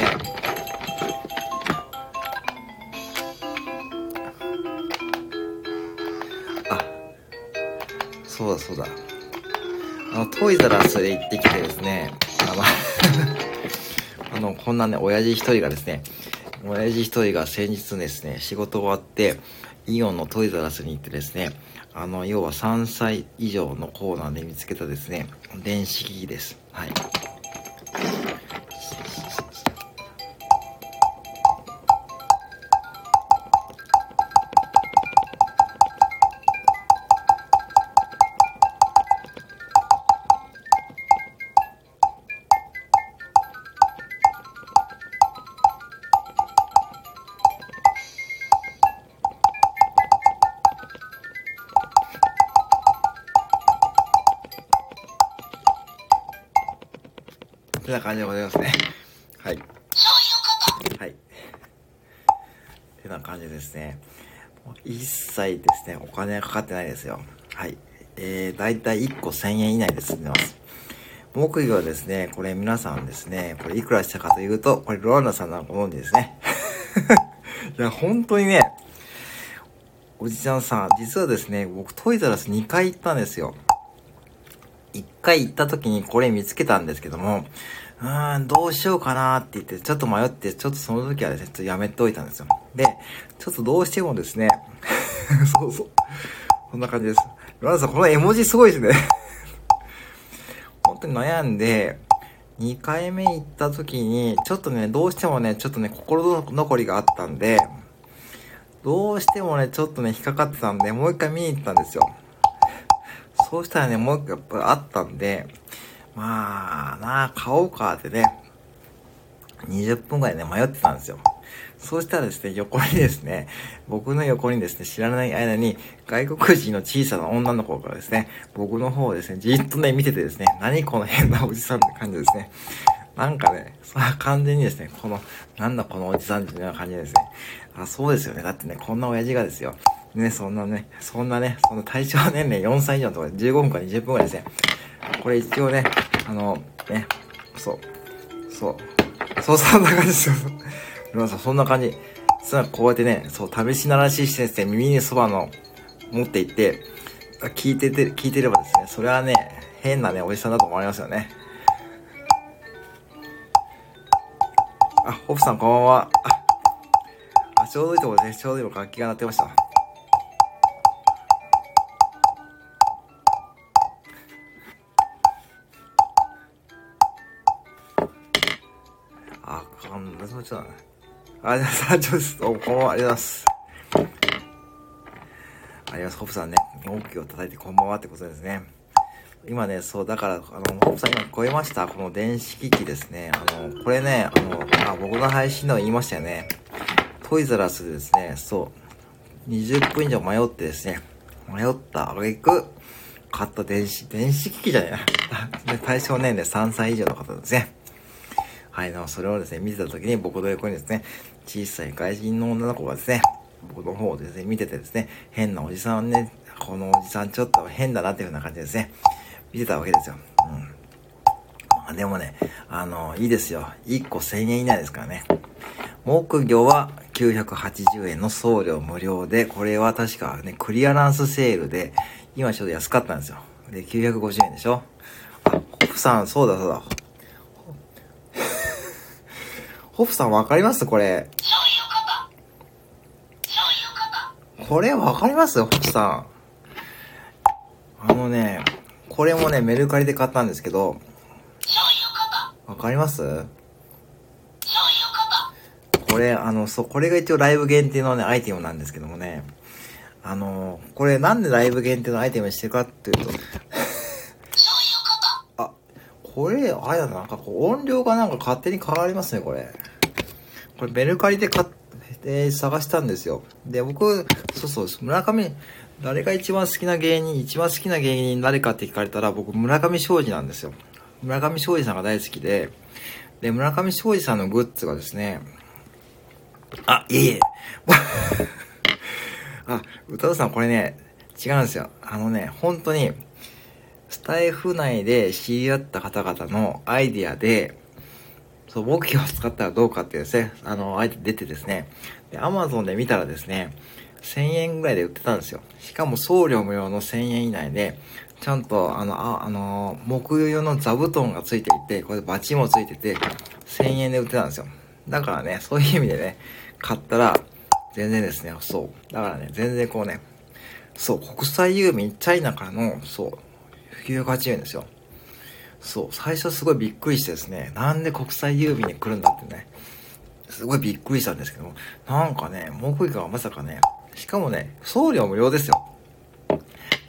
Speaker 1: あそうだそうだ。あの、トイザラスで行ってきてですね、あの [LAUGHS] あの、こんなね、親父一人がですね、親父一人が先日ですね、仕事終わって、イオンのトイザラスに行ってですね、あの、要は3歳以上のコーナーで見つけたですね、電子機器です。はい。ますね。はい。はい。てな感じですね。一切ですね、お金がかかってないですよ。はい。えー、だいたい1個1000円以内で済んでます。木魚はですね、これ皆さんですね、これいくらしたかというと、これロアンナさんのご存知ですね。[LAUGHS] いや、本当にね、おじちゃんさん、実はですね、僕トイザラス2回行ったんですよ。1回行った時にこれ見つけたんですけども、うーん、どうしようかなって言って、ちょっと迷って、ちょっとその時はですね、ちょっとやめておいたんですよ。で、ちょっとどうしてもですね、[LAUGHS] そうそう。こんな感じです。ロナさん、この絵文字すごいですね。本当に悩んで、2回目行った時に、ちょっとね、どうしてもね、ちょっとね、心残りがあったんで、どうしてもね、ちょっとね、引っかかってたんで、もう一回見に行ったんですよ。そうしたらね、もう一回やっぱあったんで、まあな、買おうかってね、20分くらいね、迷ってたんですよ。そうしたらですね、横にですね、僕の横にですね、知らない間に、外国人の小さな女の子がですね、僕の方をですね、じっとね、見ててですね、何この変なおじさんって感じですね。なんかね、さあ完全にですね、この、なんだこのおじさんっていうような感じですね。あ、そうですよね。だってね、こんな親父がですよ。ね、そんなね、そんなね、その対象年齢4歳以上ところで15分から20分くらいですね。これ一応ね、あの、ね、そう、そう、そう、そんな感じですよ。皆さん、そんな感じ。実はこうやってね、そう、試し鳴らししてで、耳にそばの、持っていって、聞いてて、聞いてればですね、それはね、変なね、おじさんだと思われますよね。あ、ホップさんこんばんは。あ、あちょうどいいところですね、ちょうどいいとこ楽器が鳴ってました。かんな、そうちょっとありがとうございます。どうも、こんばんは。ありがとうございます。ありがとうございます。ホップさんね、音機を叩いてこんばんはってことですね。今ね、そう、だから、あの、ホプさん今聞こえましたこの電子機器ですね。あの、これね、あの、あ、僕の配信でも言いましたよね。トイザラスでですね、そう、20分以上迷ってですね、迷った挙句、買った電子、電子機器じゃないな。[LAUGHS] 対象年齢3歳以上の方ですね。はい、それをですね、見てた時に僕の横にですね、小さい外人の女の子がですね、僕の方をですね、見ててですね、変なおじさんね、このおじさんちょっと変だなっていう風な感じですね、見てたわけですよ。うん。まあ、でもね、あの、いいですよ。1個1000円以内ですからね。木魚は980円の送料無料で、これは確かね、クリアランスセールで、今ちょっと安かったんですよ。で、950円でしょ？あ、ホフさん、そうだそうだ。ホフさんわかります？これ。これわかりますホフさん。あのね、これもね、メルカリで買ったんですけど、わかります？これ、あの、そう、これが一応ライブ限定のね、アイテムなんですけどもね、あの、これなんでライブ限定のアイテムにしてるかっていうとあ、これ、あれだな、なんかこう音量がなんか勝手に変わりますね、これ。これメルカリで買って、探したんですよ。で、僕、そうそう、村上、誰が一番好きな芸人、一番好きな芸人誰かって聞かれたら、僕、村上昌司なんですよ。村上昌司さんが大好きで、で、村上昌司さんのグッズがですね、あ、いえいえ。[LAUGHS] あ、歌田さん、これね、違うんですよ。あのね、本当に、スタイフ内で知り合った方々のアイディアで、そう、目標を使ったらどうかってですね、あの、相手出てですね、で、アマゾンで見たらですね、1000円ぐらいで売ってたんですよ。しかも送料無料の1000円以内で、ちゃんと、あの、あ、あの、木用の座布団がついていて、これバチもついてて、1000円で売ってたんですよ。だからね、そういう意味でね、買ったら、全然ですね、そう。だからね、全然こうね、そう、国際郵便チャイナからの、そう、980円ですよ。そう、最初すごいびっくりしてですね、なんで国際郵便に来るんだってね、すごいびっくりしたんですけどもなんかね、木魚がまさかね、しかもね、送料無料ですよ。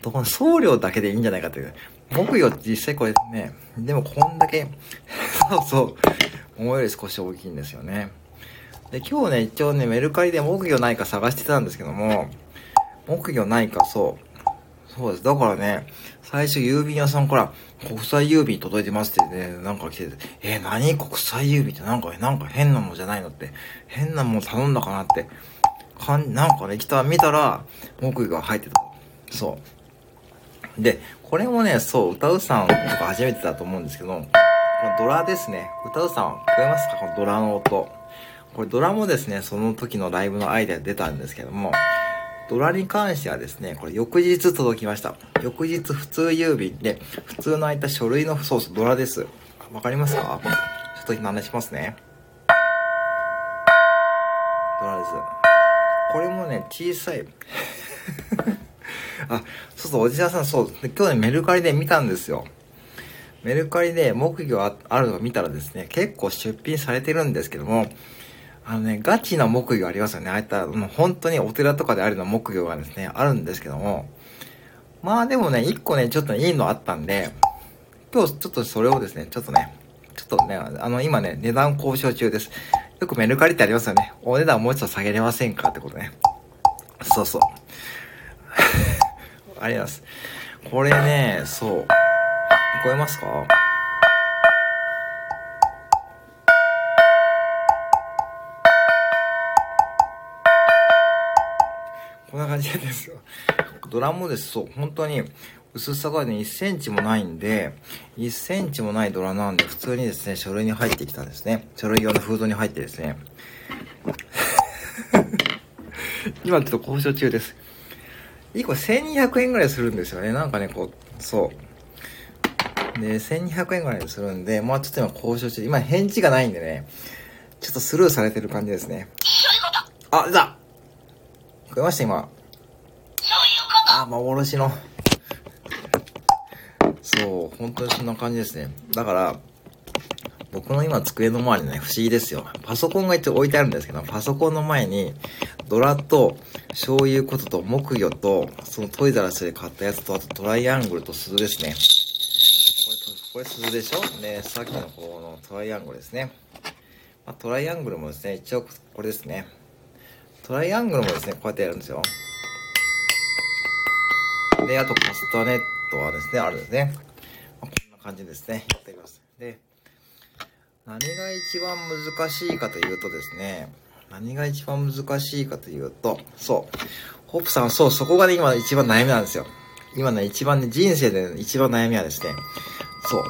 Speaker 1: とこの送料だけでいいんじゃないかっていう。木魚実際これね、でもこんだけそうそう、思うより少し大きいんですよね。で、今日ね、一応ね、メルカリで木魚ないか探してたんですけども、木魚ないかそう、そうです。だからね、最初郵便屋さんから国際郵便届いてますってね、なんか来てて、えー、何？国際郵便ってなんか、なんか変なのじゃないのって、変なもの頼んだかなって、かん、なんかね、来た、見たら、木魚が入ってた。そう。で、これもね、そう、歌うさんとか初めてだと思うんですけど、このドラですね。歌うさん、聞こえますか？このドラの音。これドラもですね、その時のライブのアイデア出たんですけども、ドラに関してはですね、これ翌日届きました。翌日普通郵便で、普通の空いた書類のソース、ドラです。わかりますか？ちょっと今話しますね。ドラです。これもね、小さい。[LAUGHS] あ、そうそう、おじさん、そう、今日ね、メルカリで見たんですよ。メルカリで木魚あるのを見たらですね、結構出品されてるんですけども、あのね、ガチな木魚ありますよね。ああいった、もう本当にお寺とかであるような木魚がですね、あるんですけども。まあでもね、一個ね、ちょっといいのあったんで、今日ちょっとそれをですね、ちょっとね、ちょっとね、あの、今ね、値段交渉中です。よくメルカリってありますよね。お値段もうちょっと下げれませんかってことね。そうそう。[LAUGHS] ありがとうございます。これね、そう。聞こえますか？感じですよ。ドラムです。そう、本当に、薄さがね、1センチもないんで、1センチもないドラなんで、普通にですね、書類に入ってきたんですね。書類用のフードに入ってですね。[LAUGHS] 今ちょっと交渉中です。1個1200円ぐらいするんですよね。なんかね、こう、そう。で、1200円ぐらいするんで、まあちょっと今交渉中、今返事がないんでね、ちょっとスルーされてる感じですね。あ、出た聞こえました今。ああ、幻の。そう、本当にそんな感じですね。だから、僕の今机の前にね、不思議ですよ。パソコンが一応置いてあるんですけど、パソコンの前に、ドラと、そういうことと、木魚と、そのトイザラスで買ったやつと、あとトライアングルと鈴ですね。これ、これ鈴でしょ？ね、さっきのこのトライアングルですね。まあ、トライアングルもですね、一応これですね。トライアングルもですね、こうやってやるんですよ。で、あとカスタネットはですね、あるんですね。まあ、こんな感じですね。やっていきます。で、何が一番難しいかというとですね、何が一番難しいかというと、そう。ホップさん、そう、そこがね、今一番悩みなんですよ。今ね、一番ね、人生で一番悩みはですね、そう。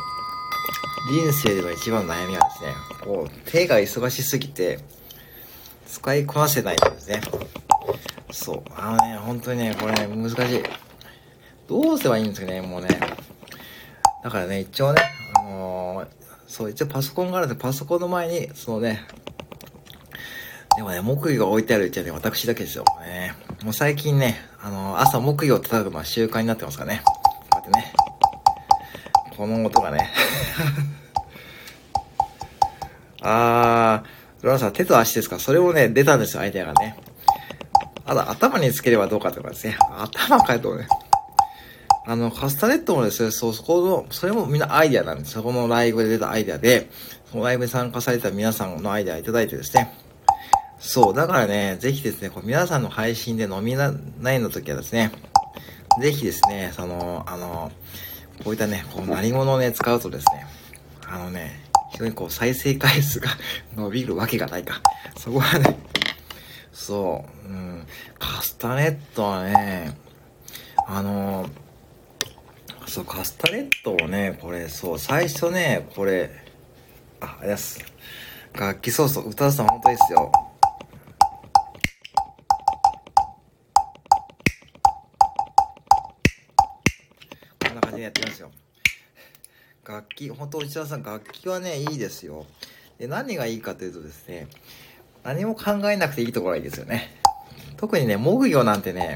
Speaker 1: 人生での一番悩みはですね、こう、手が忙しすぎて、使いこなせないんですね。そう。あのね、本当にね、これね、難しい。どうすればいいんですかね、もうね。だからね、一応ね、あのー、そう、一応パソコンがあるんで、パソコンの前に、そのね、でもね、木魚が置いてあるうちはね、私だけですよ。ね、もう最近ね、あのー、朝木魚を叩くのは習慣になってますからね。こうやってね。この音がね。[LAUGHS] あー、ロラさん、手と足ですか？それもね、出たんですよ、アイデアがね。あと、頭につければどうかとかですね。頭かとね。あの、カスタネットもですね、そう、そこの、それもみんなアイデアなんです。そこのライブで出たアイデアで、そのライブに参加された皆さんのアイデアいただいてですね。そう、だからね、ぜひですね、こう皆さんの配信で飲みな、ないの時はですね、ぜひですね、その、あの、こういったね、こう、何物をね、使うとですね、あのね、非常にこう再生回数が [LAUGHS] 伸びるわけがないか。そこはね、そう、うん、カスタネットはね、あのー、そう、カスタネットをね、これ、そう、最初ね、これ、あ、あります。楽器、そうそう、歌うさん本当ですよ。こんな感じでやってますよ。楽器、本当内田さん、楽器はね、いいですよ。で、何がいいかというとですね、何も考えなくていいところがいいですよね。特にね、木魚なんてね、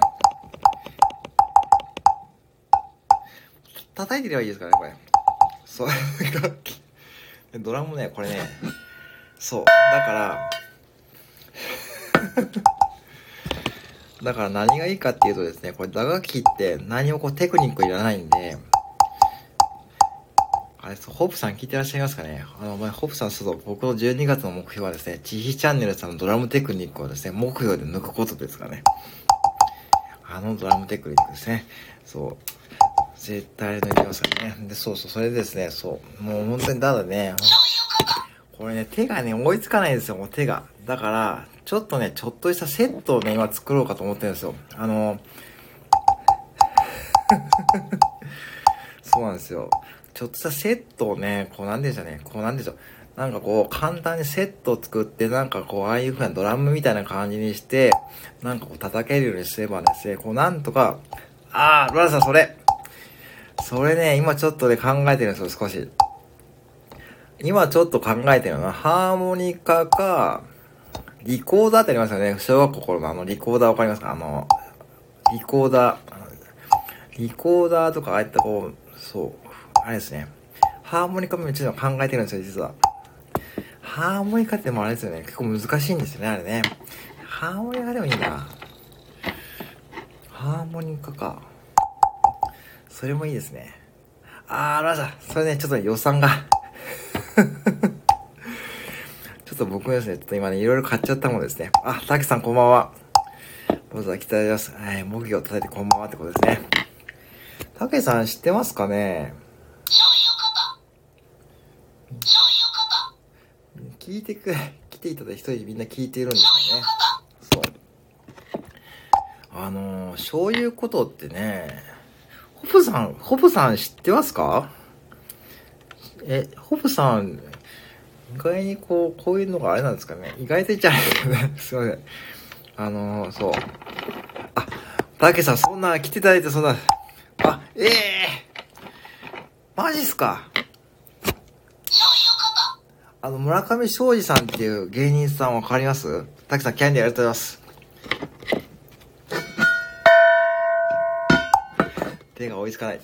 Speaker 1: 叩いてればいいですからね、これ。そう、楽器。ドラムね、これね、そう。だから、だから何がいいかっていうとですね、これ打楽器って何もこうテクニックいらないんで、あれ、ホープさん聞いてらっしゃいますかね？あの、ホープさん、そう、僕の12月の目標はですね、チヒチャンネルさんのドラムテクニックをですね、目標で抜くことですかね。あのドラムテクニックですね。そう。絶対あれ抜いてますからね。で、そうそう、それでですね、そう。もう本当にただね、これね、手がね、追いつかないんですよ、もう手が。だから、ちょっとね、ちょっとしたセットをね、今作ろうかと思ってるんですよ。あの、[LAUGHS] そうなんですよ。ちょっとしたセットをね、こうなんでしょうね、こうなんでしょう。なんかこう、簡単にセットを作って、なんかこう、ああいう風なドラムみたいな感じにして、なんかこう、叩けるようにすればですね、こう、なんとか、あー、ロラさん、それそれね、今ちょっとね、考えてるんですよ、少し。今ちょっと考えてるのは、ハーモニカか、リコーダーってありますよね。小学校頃のあの、リコーダーわかりますか？あの、リコーダー、リコーダーとかああいったこう、そう、あれですね。ハーモニカもちょっと考えてるんですよ、実は。ハーモニカってもあれですよね。結構難しいんですよね、あれね。ハーモニカでもいいな。ハーモニカか。それもいいですね。あー、ラジャそれね、ちょっと予算が [LAUGHS] ちょっと僕ですね、ちょっと今ね、いろいろ買っちゃったもんですね。あ、たけさんこんばんは。どうぞ来ていただきます。はい、模擬を叩いてこんばんはってことですね。たけさん知ってますかね？聞いてく、来ていただいて一人みんな聞いてるんですよね。そう。あのー、醤油ことってね、ホプさん、ホプさん知ってますか？え、ホプさん、意外にこう、こういうのがあれなんですかね。意外と言っちゃうんですよね。[LAUGHS] すいません。あのー、そう。あ、たけさん、そんな、来ていただいて、そんな、あ、ええー、マジっすか？あの、村上昌司さんっていう芸人さんわかります？たきさん、キャンディーありがとうございます。手が追いつかない。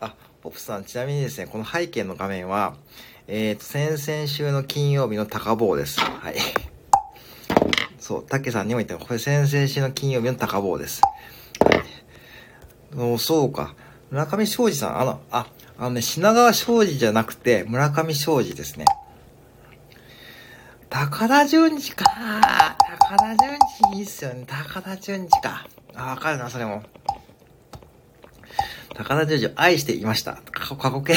Speaker 1: あ、ポップさん、ちなみにですね、この背景の画面は、えっ、ー、と、先々週の金曜日の高坊です。はい。そう、たけさんにも言ったこれ先々週の金曜日の高坊です。はい。そうか。村上昌司さん、あの、あ、あのね、品川昌司じゃなくて、村上昌司ですね。高田純次か高田純次いいっすよね。高田純次か。あ、わかるな、それも。高田純次を愛していました。過去形。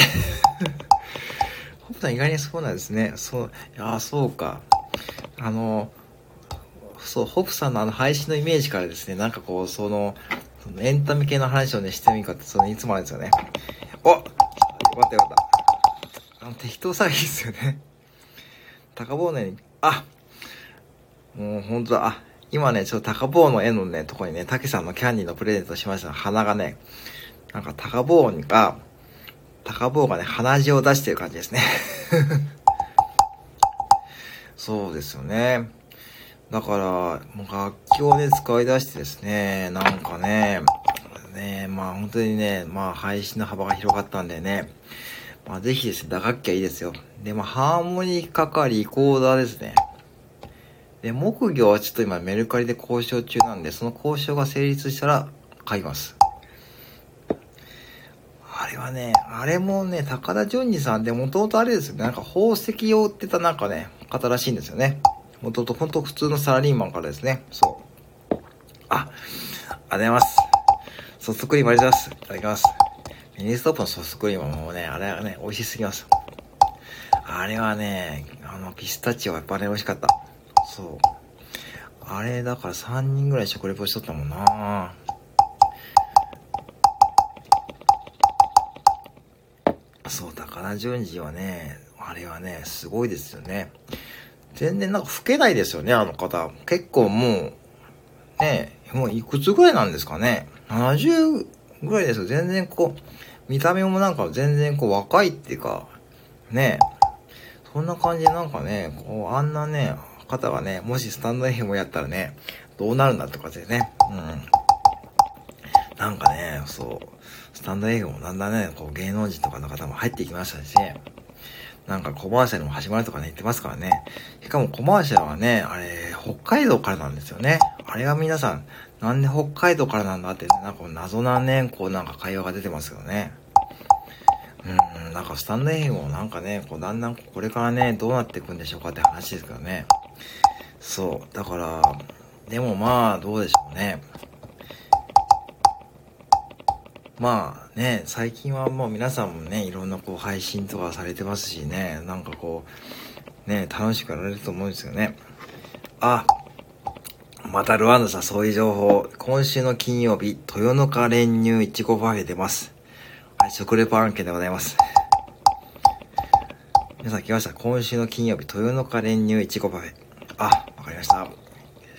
Speaker 1: [LAUGHS] ホプさん意外にそうなんですね。そう、いや、そうか。あの、そう、ホプさんのあの配信のイメージからですね、なんかこう、その、そのエンタメ系の話をね、してもいいかって、そのいつもあるんですよね。およかったよかった。あの、適当さぎですよね。高坊根に、あもうほんとだ、あ、今ね、ちょっと高坊の絵のね、とこにね、たけさんのキャンディーのプレゼントしました鼻がね、なんか高坊が、高坊がね、鼻血を出してる感じですね。[LAUGHS] そうですよね。だから、もう楽器をね、使い出してですね、なんかね、ね、まあ本当にね、まあ配信の幅が広がったんでね、まあぜひですね、打楽器はいいですよ。で、まあハーモニカかリコーダーですね。で、木魚はちょっと今メルカリで交渉中なんで、その交渉が成立したら買います。あれはね、あれもね、高田純次さんで、もともとあれですよね、なんか宝石を売ってたなんかね、方らしいんですよね。もともと本当普通のサラリーマンからですね。そう。あ、ありがとうございます。ソフトクリームあります。いただきます。ミニストップのソフトクリームもうね、あれはね、美味しすぎます。あれはね、あの、ピスタチオはやっぱね、美味しかった。そう。あれ、だから3人ぐらい食レポしとったもんなそう、高田純次はね、あれはね、すごいですよね。全然なんか老けないですよね、あの方。結構もう、ね、もういくつぐらいなんですかね。70ぐらいですよ。全然こう、見た目もなんか全然こう若いっていうか、ね、そんな感じでなんかね、こう、あんなね、方がね、もしスタンド FM をやったらね、どうなるんだとかでね、うん。なんかね、そう、スタンド FM もだんだんね、こう芸能人とかの方も入ってきましたし、なんかコマーシャルも始まるとかね、言ってますからね。しかもコマーシャルはね、あれ、北海道からなんですよね。あれは皆さん、なんで北海道からなんだって、なんか謎なね、こうなんか会話が出てますよね。うん、なんかスタンド FM もなんかね、こうだんだんこれからね、どうなっていくんでしょうかって話ですけどね。そう。だから、でもまあ、どうでしょうね。まあね、最近はもう皆さんもね、いろんなこう配信とかされてますしね、なんかこう、ね、楽しくやられると思うんですよね。あ、またルワンダさん、そういう情報。今週の金曜日、豊の花練乳いちごパフェ出ます。はい、食レポ案件でございます。皆さん来ました。今週の金曜日、豊の花練乳いちごパフェ。あ、わかりました。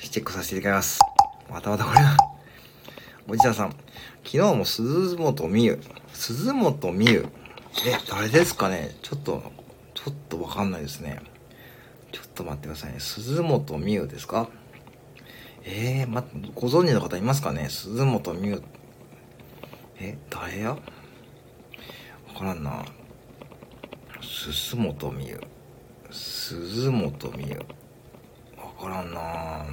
Speaker 1: チェックさせていただきます。またまたこれだ。おじさんさん、昨日も鈴本美優。鈴本美優。え、誰ですかね？ちょっと、ちょっとわかんないですね。ちょっと待ってくださいね。鈴本美優ですか？えー、ま、ご存知の方いますかね？鈴本美優。え、誰や？わからんな。鈴本美優。鈴本美優。わからんな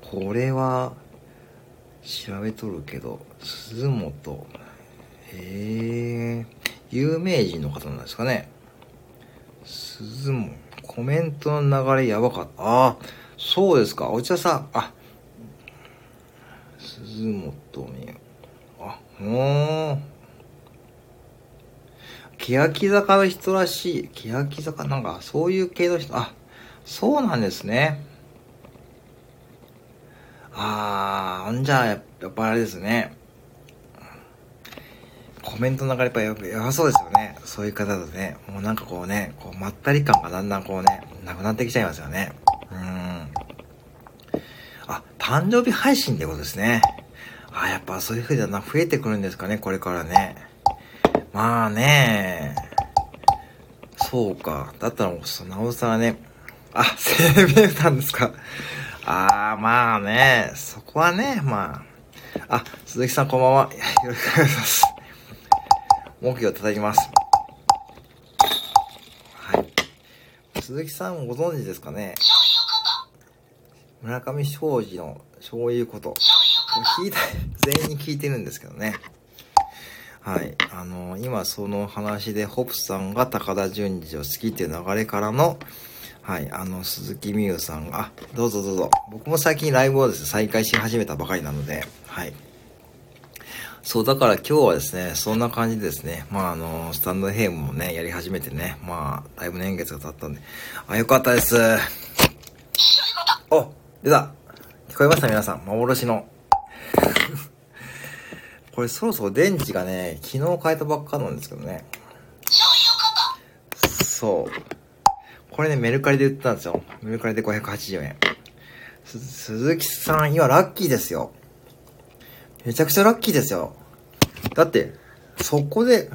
Speaker 1: これは、調べとるけど、鈴本。へえ、有名人の方なんですかね？鈴本。コメントの流れやばかった。ああ、そうですか。お茶さん、あ、鈴本美あ、ほー。欅坂の人らしい。欅坂なんか、そういう系の人、あ、そうなんですね。あー、んじゃあ、やっぱあれですね。コメントの流れやっぱやばそうですよね。そういう方だとね。もうなんかこうね、こうまったり感がだんだんこうね、なくなってきちゃいますよね。誕生日配信ってことですね。あ、やっぱそういう風だな、増えてくるんですかね、これからね。まあね。そうか。だったらもう、なおさらね。あ、生命んですか。ああ、まあね。そこはね、まあ。あ、鈴木さんこんばんは。よろしくお願いします。目標を叩きます。はい。鈴木さんご存知ですかね村上庄司のそういうこと。聞いた、全員に聞いてるんですけどね。はい。あの、今その話で、ホプさんが高田純次を好きっていう流れからの、はい、あの、鈴木美優さんが、あ、どうぞどうぞ。僕も最近ライブをですね、再開し始めたばかりなので、はい。そう、だから今日はですね、そんな感じでですね、まああの、スタンドヘイムもね、やり始めてね、まあ、だいぶ年月が経ったんで、あ、よかったです。お、出た聞こえました皆さん、幻の。[LAUGHS] これそろそろ電池がね、昨日変えたばっかなんですけどね。そう。これね、メルカリで売ったんですよ。メルカリで580円。鈴木さん、今ラッキーですよ。めちゃくちゃラッキーですよ。だって、そこで、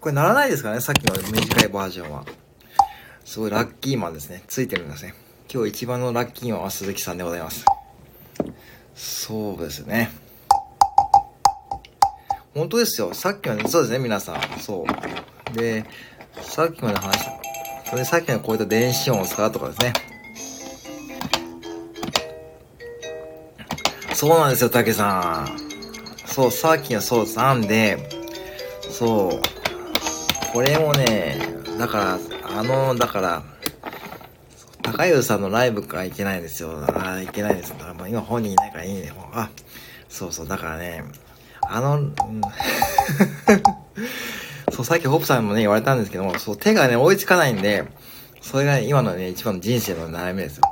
Speaker 1: これならないですからね、さっきの短いバージョンは。すごいラッキーマンですね。ついてるんですね。今日一番のラッキーマンは鈴木さんでございます。そうですね。本当ですよ。さっきのね、そうですね、皆さん。そう。で、さっきまで話した。それでさっきのこういった電子音を使うとかですね。そうなんですよ、竹さん。そう、さっきのそうなんで、そう。これもね、だから、あの、だから、高優さんのライブから行けないんですよ。ああ、行けないです。だからもう今本人いないからいいね。あ、そうそう、だからね、あの、[LAUGHS] そう、さっきホップさんもね、言われたんですけども、そう、手がね、追いつかないんで、それがね、今のね、一番の人生の悩みですよ。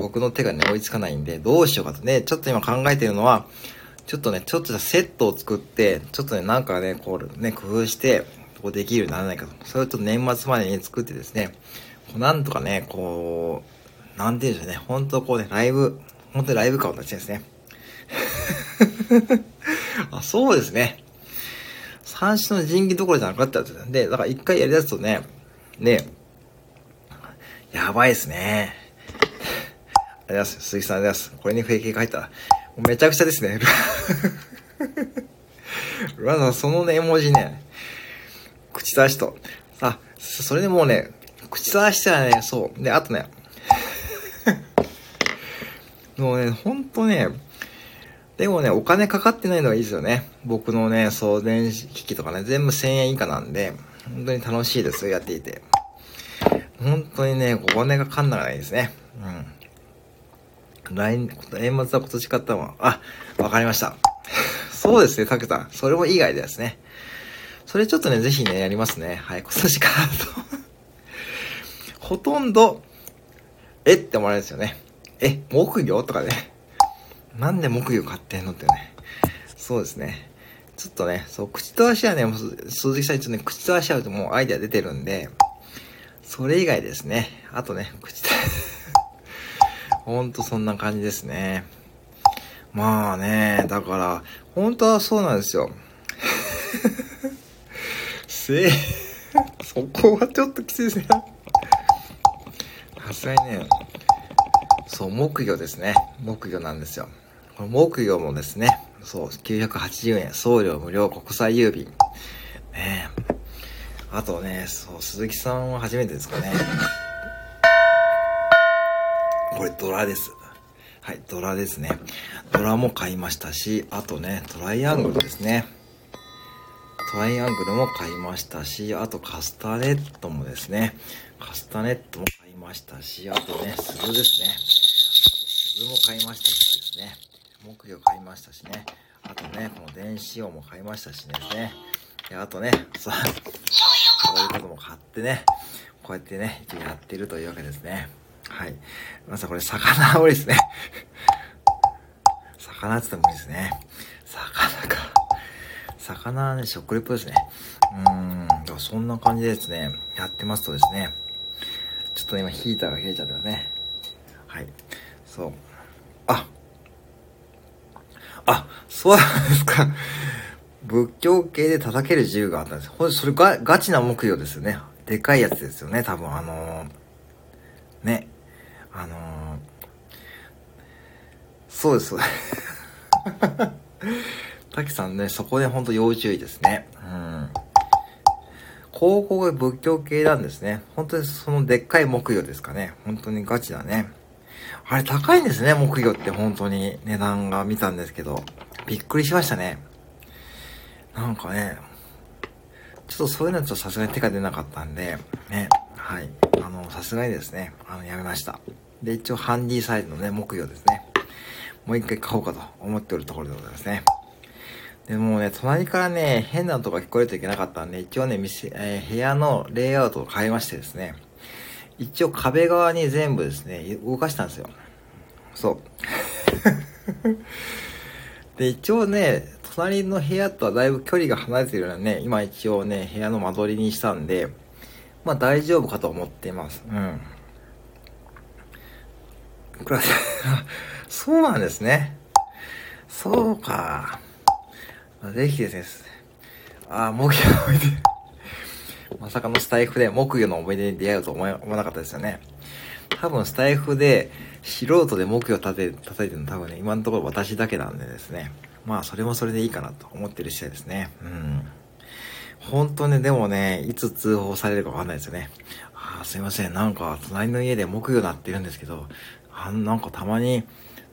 Speaker 1: 僕の手がね、追いつかないんで、どうしようかとね、ちょっと今考えてるのは、ちょっとね、ちょっとセットを作って、ちょっとね、なんかね、こうね、工夫して、こうできるようにならないかと。それをちょっと年末までに作ってですね、こうなんとかね、こう、なんて言うんでしょうね、本当こうね、ライブ、本当にライブ感を出してですね。[LAUGHS] あ、そうですね。三種の神器どころじゃなかったんですよ。で、だから一回やり出すとね、ね、やばいですね。ありがとうございます。鈴木さんありがとうございます。これにフェイキーが入ったら、めちゃくちゃですね。ルナさん、そのね、絵文字ね、口出しと。あ、それでもうね、口出したらね、そう。で、あとね、[LAUGHS] もうね、ほんとね、でもね、お金かかってないのがいいですよね。僕のね、送電機器とかね、全部1000円以下なんで、本当に楽しいですよ、やっていて。本当にね、お金がかんながないですね。うん。来年、年末は今年買ったもん。あ、わかりました。[LAUGHS] そうですね、たけさん。それもいいアイデアですね。それちょっとね、ぜひね、やりますね。はい、今年買うと [LAUGHS] ほとんど、えって思われるんですよね。え、木魚？とかね。なんで木魚買ってんのってね。そうですね。ちょっとね、そう、口と足はね、鈴木さん一応ね、口と足はもうアイデア出てるんで、それ以外ですね。あとね、口と、[LAUGHS] ほんとそんな感じですね。まあね、だから、本当はそうなんですよ。せそこはちょっときついですね。さすがにね、そう、木魚ですね。木魚なんですよ。この木魚もですね、そう、980円、送料無料、国際郵便。ねえあとね、そう、鈴木さんは初めてですかね。これドラです。はい、ドラですね。ドラも買いましたし、あとね、トライアングルですね。トライアングルも買いましたし、あとカスタネットもですね、カスタネットも買いましたし、あとね、鈴ですね。あと鈴も買いましたしですね。木魚買いましたしね。あとね、この電子音も買いましたしですね。であとね、さあ、そういうことも買ってね、こうやってね、一応やってるというわけですね。はい。まさこれ、魚多いですね。魚って言ってもいいですね。魚か。魚はね、食レポですね。うーん、だからそんな感じでですね、やってますとですね、ちょっと今ヒーターが冷えちゃったよね。はい。そう。ああ、そうなんですか。仏教系で叩ける銃があったんです。ほんそれがガチな目標ですよね。でかいやつですよね、多分あのー、ね。あのー、そうです。滝さんね、そこでほんと要注意ですね。うん。高校が仏教系なんですね。本当にそのでっかい木魚ですかね。本当にガチだね。あれ高いんですね、木魚って本当に値段が見たんですけど。びっくりしましたね。なんかね、ちょっとそういうのはちょっとさすがに手が出なかったんで、ね、はい。あの、さすがにですね、あの、やめました。で、一応ハンディサイズのね、木魚ですね。もう一回買おうかと思っておるところでございますね。でもね、隣からね、変な音が聞こえるといけなかったんで、一応ね、店、えー、部屋のレイアウトを変えましてですね、一応壁側に全部ですね、動かしたんですよ。そう。[LAUGHS] で、一応ね、隣の部屋とはだいぶ距離が離れてるようなね、今一応ね、部屋の間取りにしたんで、まあ大丈夫かと思っています。うん。[LAUGHS] そうなんですね。そうか。ぜひですね、ああ、木魚の思い出。[LAUGHS] まさかのスタイフで木魚の思い出に出会うと思わなかったですよね。多分スタイフで素人で木魚を叩いて、叩いてるの多分ね、今のところ私だけなんでですね。まあ、それもそれでいいかなと思ってる次第ですね。うん。本当ね、でもね、いつ通報されるかわかんないですよね。ああ、すいません。なんか、隣の家で木魚鳴ってるんですけど、あのなんかたまに、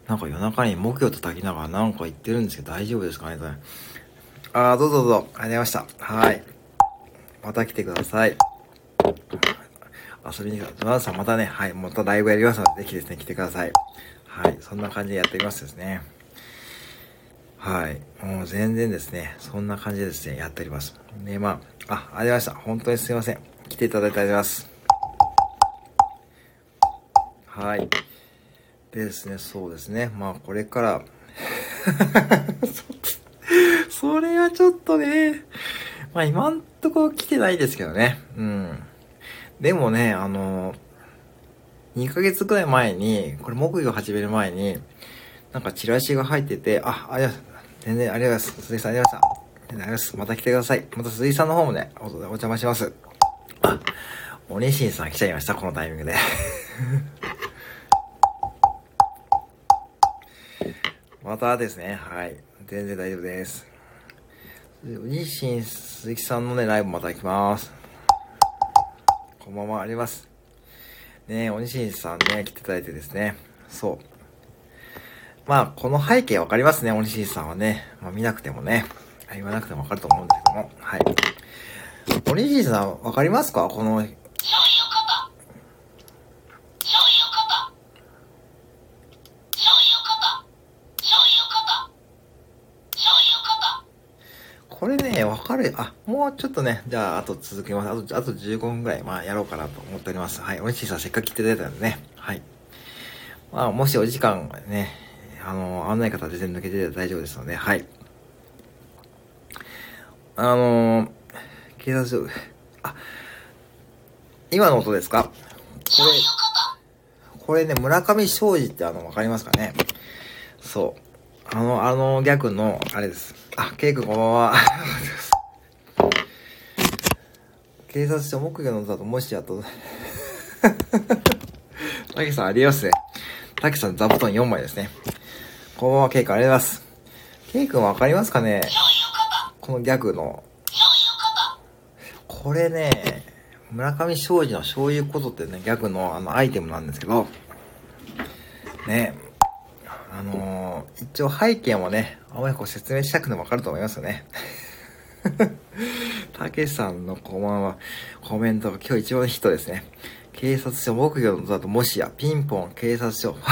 Speaker 1: なんか夜中に木魚叩きながらなんか言ってるんですけど大丈夫ですかねああ、どうぞどうぞ。ありがとうございました。はい。また来てください。遊びに来た。ドナさんまたね、はい、またライブやりますので、ぜひですね、来てください。はい、そんな感じでやっていきますですね。はい。もう全然ですね、そんな感じでですね、やっております。ね、まあ、あ、ありました。本当にすいません。来ていただいてありがとうございます。はい。ですね、そうですね。まあ、これから [LAUGHS] それはちょっとね、まあ今んとこ来てないですけどね。うん。でもね、あの、2ヶ月くらい前に、これ木魚始める前に、なんかチラシが入ってて、あ、ありがとうございます。全然ありがとうございます。鈴木さんありがとうございました。ありがとうございます。また来てください。また鈴木さんの方もね、おお邪魔します。あ、おにしんさん来ちゃいました、このタイミングで。またですね、はい。全然大丈夫です。日清鈴木さんのね、ライブまた行きます。こんばんは、あります。ねおにしんさんね、来ていただいてですね。そう。まあ、この背景わかりますね、おにしんさんはね。まあ、見なくてもね。言わなくてもわかると思うんですけども。はい。おにしんさん、わかりますか？この、これね、わかる。あ、もうちょっとね、じゃあ、あと続けます。あと、あと15分ぐらい、まあ、やろうかなと思っております。はい。おいしいさん、せっかく来ていただいたんでね。はい。まあ、もしお時間ね、あの、案内方全然抜けてて大丈夫ですので、はい。あのー、警察署、あ、今の音ですか？これ、これね、村上昌司ってあの、わかりますかね？そう。あの、あのギャグの、あれです。あ、ケイ君こんばんは。警察署木魚のだともしやと、たけさんありますね。たけさん座布団4枚ですね。こんばんは、ケイ君ありがとうございます。ケイ君わかりますかね？このギャグの。これね、村上昌司のそういうことってね、ギャグのあのアイテムなんですけど、ね、あのー、一応背景もね、あまりこう説明したくてもわかると思いますよね。[LAUGHS] たけしさんのこんばんは、コメントが今日一番ヒットですね。警察署木魚だともしや、ピンポン警察署。[LAUGHS]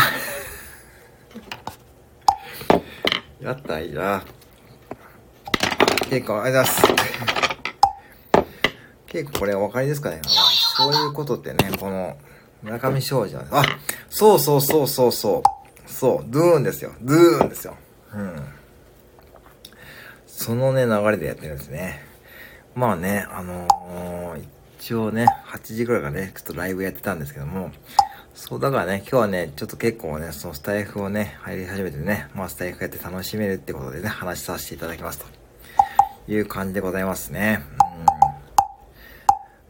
Speaker 1: やったいいな。結構ありがとうございます。結構これお分かりですかねそういうことってね、この、村上昌司は、あ、そうそうそうそうそう。そう、ドゥーンですよ。ドゥーンですよ。うん。そのね、流れでやってるんですね。まあね、あのー、一応ね、8時ぐらいからね、ちょっとライブやってたんですけども、そう、だからね、今日はね、ちょっと結構ね、そのスタイフをね、入り始めてね、まあスタイフやって楽しめるってことでね、話させていただきますという感じでございますね。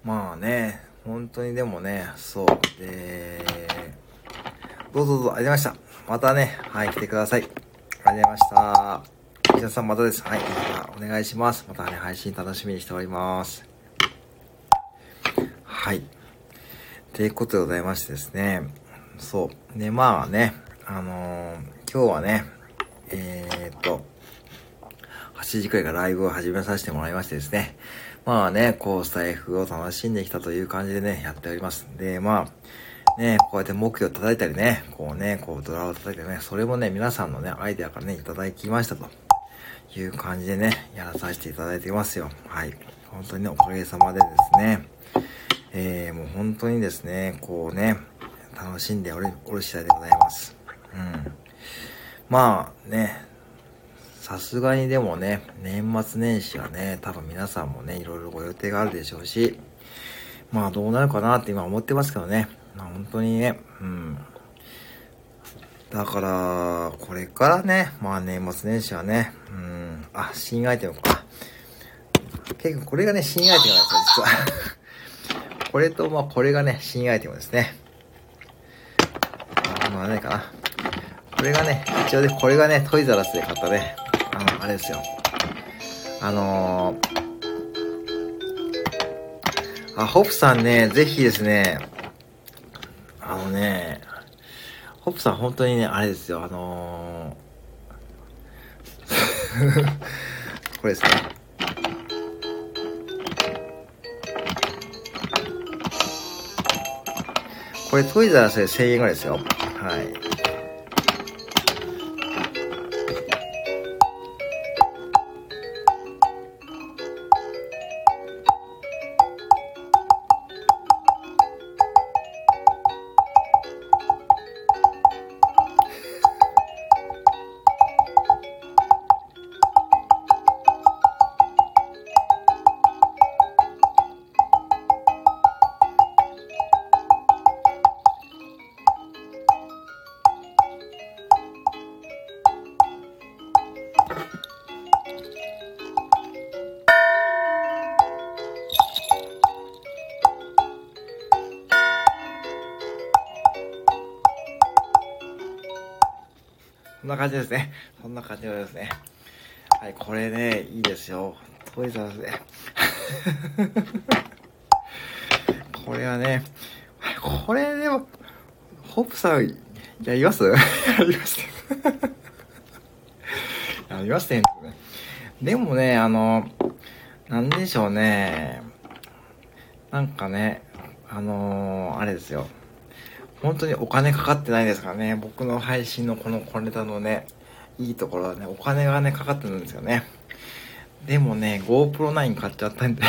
Speaker 1: うん。まあね、本当にでもね、そう。で、どうぞどうぞ、ありがとうございました。またね、はい、来てください。ありがとうございました。皆さんまたです。はい、またお願いします。またね、配信楽しみにしております。はい。ということでございましてですね。そう。で、まあね、あのー、今日はね、えー、っと、8時くらいからライブを始めさせてもらいましてですね。まあね、こう、スタイフを楽しんできたという感じでね、やっております。で、まあ、ね、こうやって目標を叩いたりね、こうね、こうドラを叩いてね、それもね、皆さんのね、アイデアからね、いただきましたという感じでね、やらさせていただいていますよ。はい。本当にね、おかげさまでですね、えー、もう本当にですね、こうね、楽しんでおる、おる次第でございます。うん。まあね、さすがにでもね、年末年始はね、多分皆さんもね、いろいろご予定があるでしょうし、まあどうなるかなって今思ってますけどね。まあ本当にね、うん。だから、これからね、まあ年末年始はね、うん、あ、新アイテムか。結構これがね、新アイテムなんですよ、実は。[LAUGHS] これと、まあこれがね、新アイテムですね。あ、まあないかな。これがね、一応で、これがね、トイザラスで買ったね、あの、あれですよ。あのー、あ、ホップさんね、ぜひですね、あのね、ホップさん本当にね、あれですよ、あのー、[LAUGHS] これですね。これトイザらスで1000円ぐらいですよ。はい。感じですね。こんな感じですね。はい、これね、いいですよ。トイザらスで。[LAUGHS] これはね、これでも、ホップさん、やります？やります [LAUGHS] やりますね。でもね、あの、なんでしょうね。なんかね、あのー、あれですよ。本当にお金かかってないですからね。僕の配信のこの小ネタのね、いいところはね、お金がね、かかってるんですよね。でもね、GoPro 9買っちゃったんで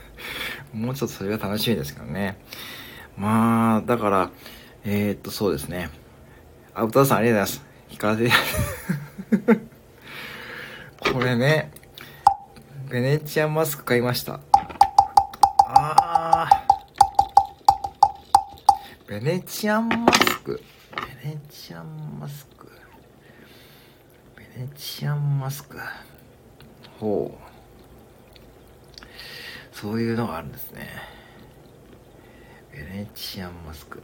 Speaker 1: [LAUGHS] もうちょっとそれが楽しみですけどね。まあ、だから、えー、っと、そうですね。あ、歌さんありがとうございます。引かせ。[LAUGHS] これね、ベネチアンマスク買いました。あー。ベネチアンマスク。ベネチアンマスク。ベネチアンマスク。ほう。そういうのがあるんですね。ベネチアンマスク。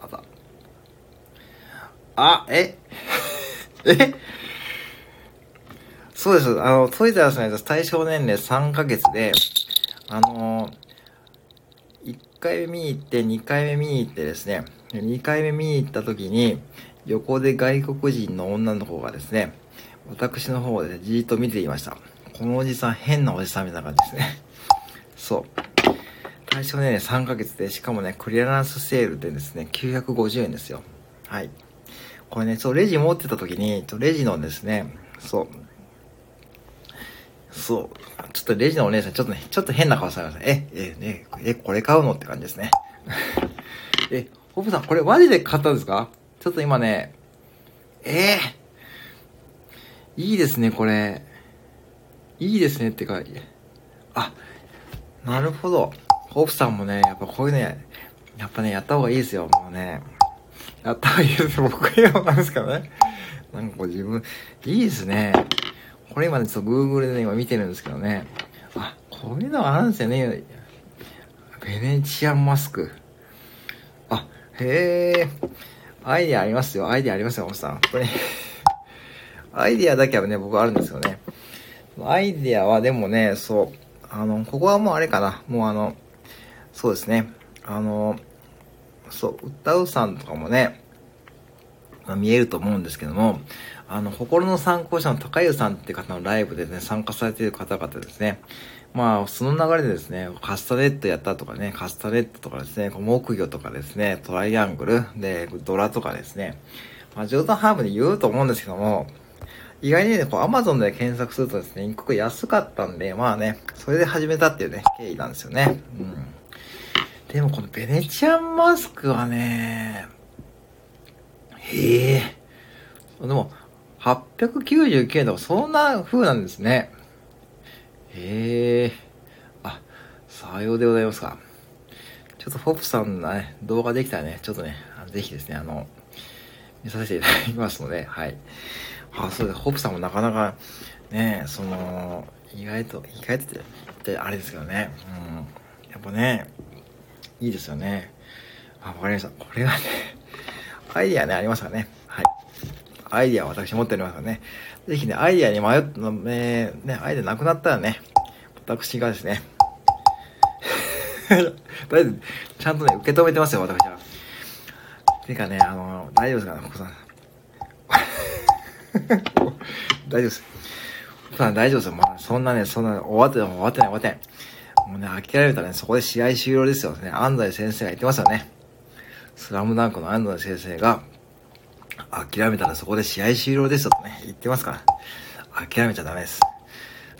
Speaker 1: あだ。あ、え？[LAUGHS] え？そうです。あの、トイザらスのやつ対象年齢3ヶ月で、あの1回目見に行って、2回目見に行ってですね、2回目見に行った時に、横で外国人の女の子がですね、私の方でじーっと見ていました。このおじさん変なおじさんみたいな感じですね。そう。対象年齢3ヶ月で、しかもね、クリアランスセールでですね、950円ですよ。はい。これね、そう、レジ持ってた時に、レジのですね、そう、そう、ちょっとレジのお姉さん、ちょっとね、ちょっと変な顔されました。え、え、ね、え、これ買うのって感じですね。[LAUGHS] え、ホブさん、これマジで買ったんですか？ちょっと今ね、えー、いいですね、これ。いいですね、ってか、あ、なるほど。ホブさんもね、やっぱこういうね、やっぱね、やった方がいいですよ、もうね。やった方がいいですよ、僕言うのなんですけどね。なんかこう自分、いいですね。これ今ね、ちょっと Google で、ね、今見てるんですけどね。あ、こういうのがあるんですよね。ベネチアンマスク。あ、へえ。アイディアありますよ。アイディアありますよ、おさん。これ、アイディアだけはね、僕あるんですよね。アイディアはでもね、そう、あの、ここはもうあれかな。もうあの、そうですね。あの、そう、歌うさんとかもね、あ、見えると思うんですけども、あの、心の参考者の高湯さんって方のライブでね、参加されている方々ですね。まあ、その流れでですね、カスタネットやったとかね、カスタネットとかですね、木魚とかですね、トライアングル、で、ドラとかですね、まあ、ジョーダンハーブで言うと思うんですけども、意外にね、こう、アマゾンで検索するとですね、一刻安かったんで、まあね、それで始めたっていうね、経緯なんですよね。うん。でもこのベネチアンマスクはね、へえ。でも、899円とかそんな風なんですね。へえ。あ、さようでございますか。ちょっとフォップさんのね、動画できたらね、ちょっとね、ぜひですね、あの、見させていただきますので、はい。あ、そうです。ホップさんもなかなか、ね、その、意外と、意外とって、あれですけどね、うん。やっぱね、いいですよね。あ、わかりました。これはね、アイディアね、ありますからね。アイディアを私持っておりますからね。ぜひね、アイディアに迷っ、えー、ね、アイディアなくなったらね、私がですね、[LAUGHS] とりあえず、ちゃんとね、受け止めてますよ、私は。てかね、あの、大丈夫ですかね、お子さん。[LAUGHS] 大丈夫です。お子さん大丈夫ですよ。まあ、そんなね、そんな、終わってない終わってない、終わってない。もうね、諦めたらね、そこで試合終了ですよね。安西先生が言ってますよね。スラムダンクの安西先生が、諦めたらそこで試合終了ですよとね、言ってますから。諦めちゃダメです。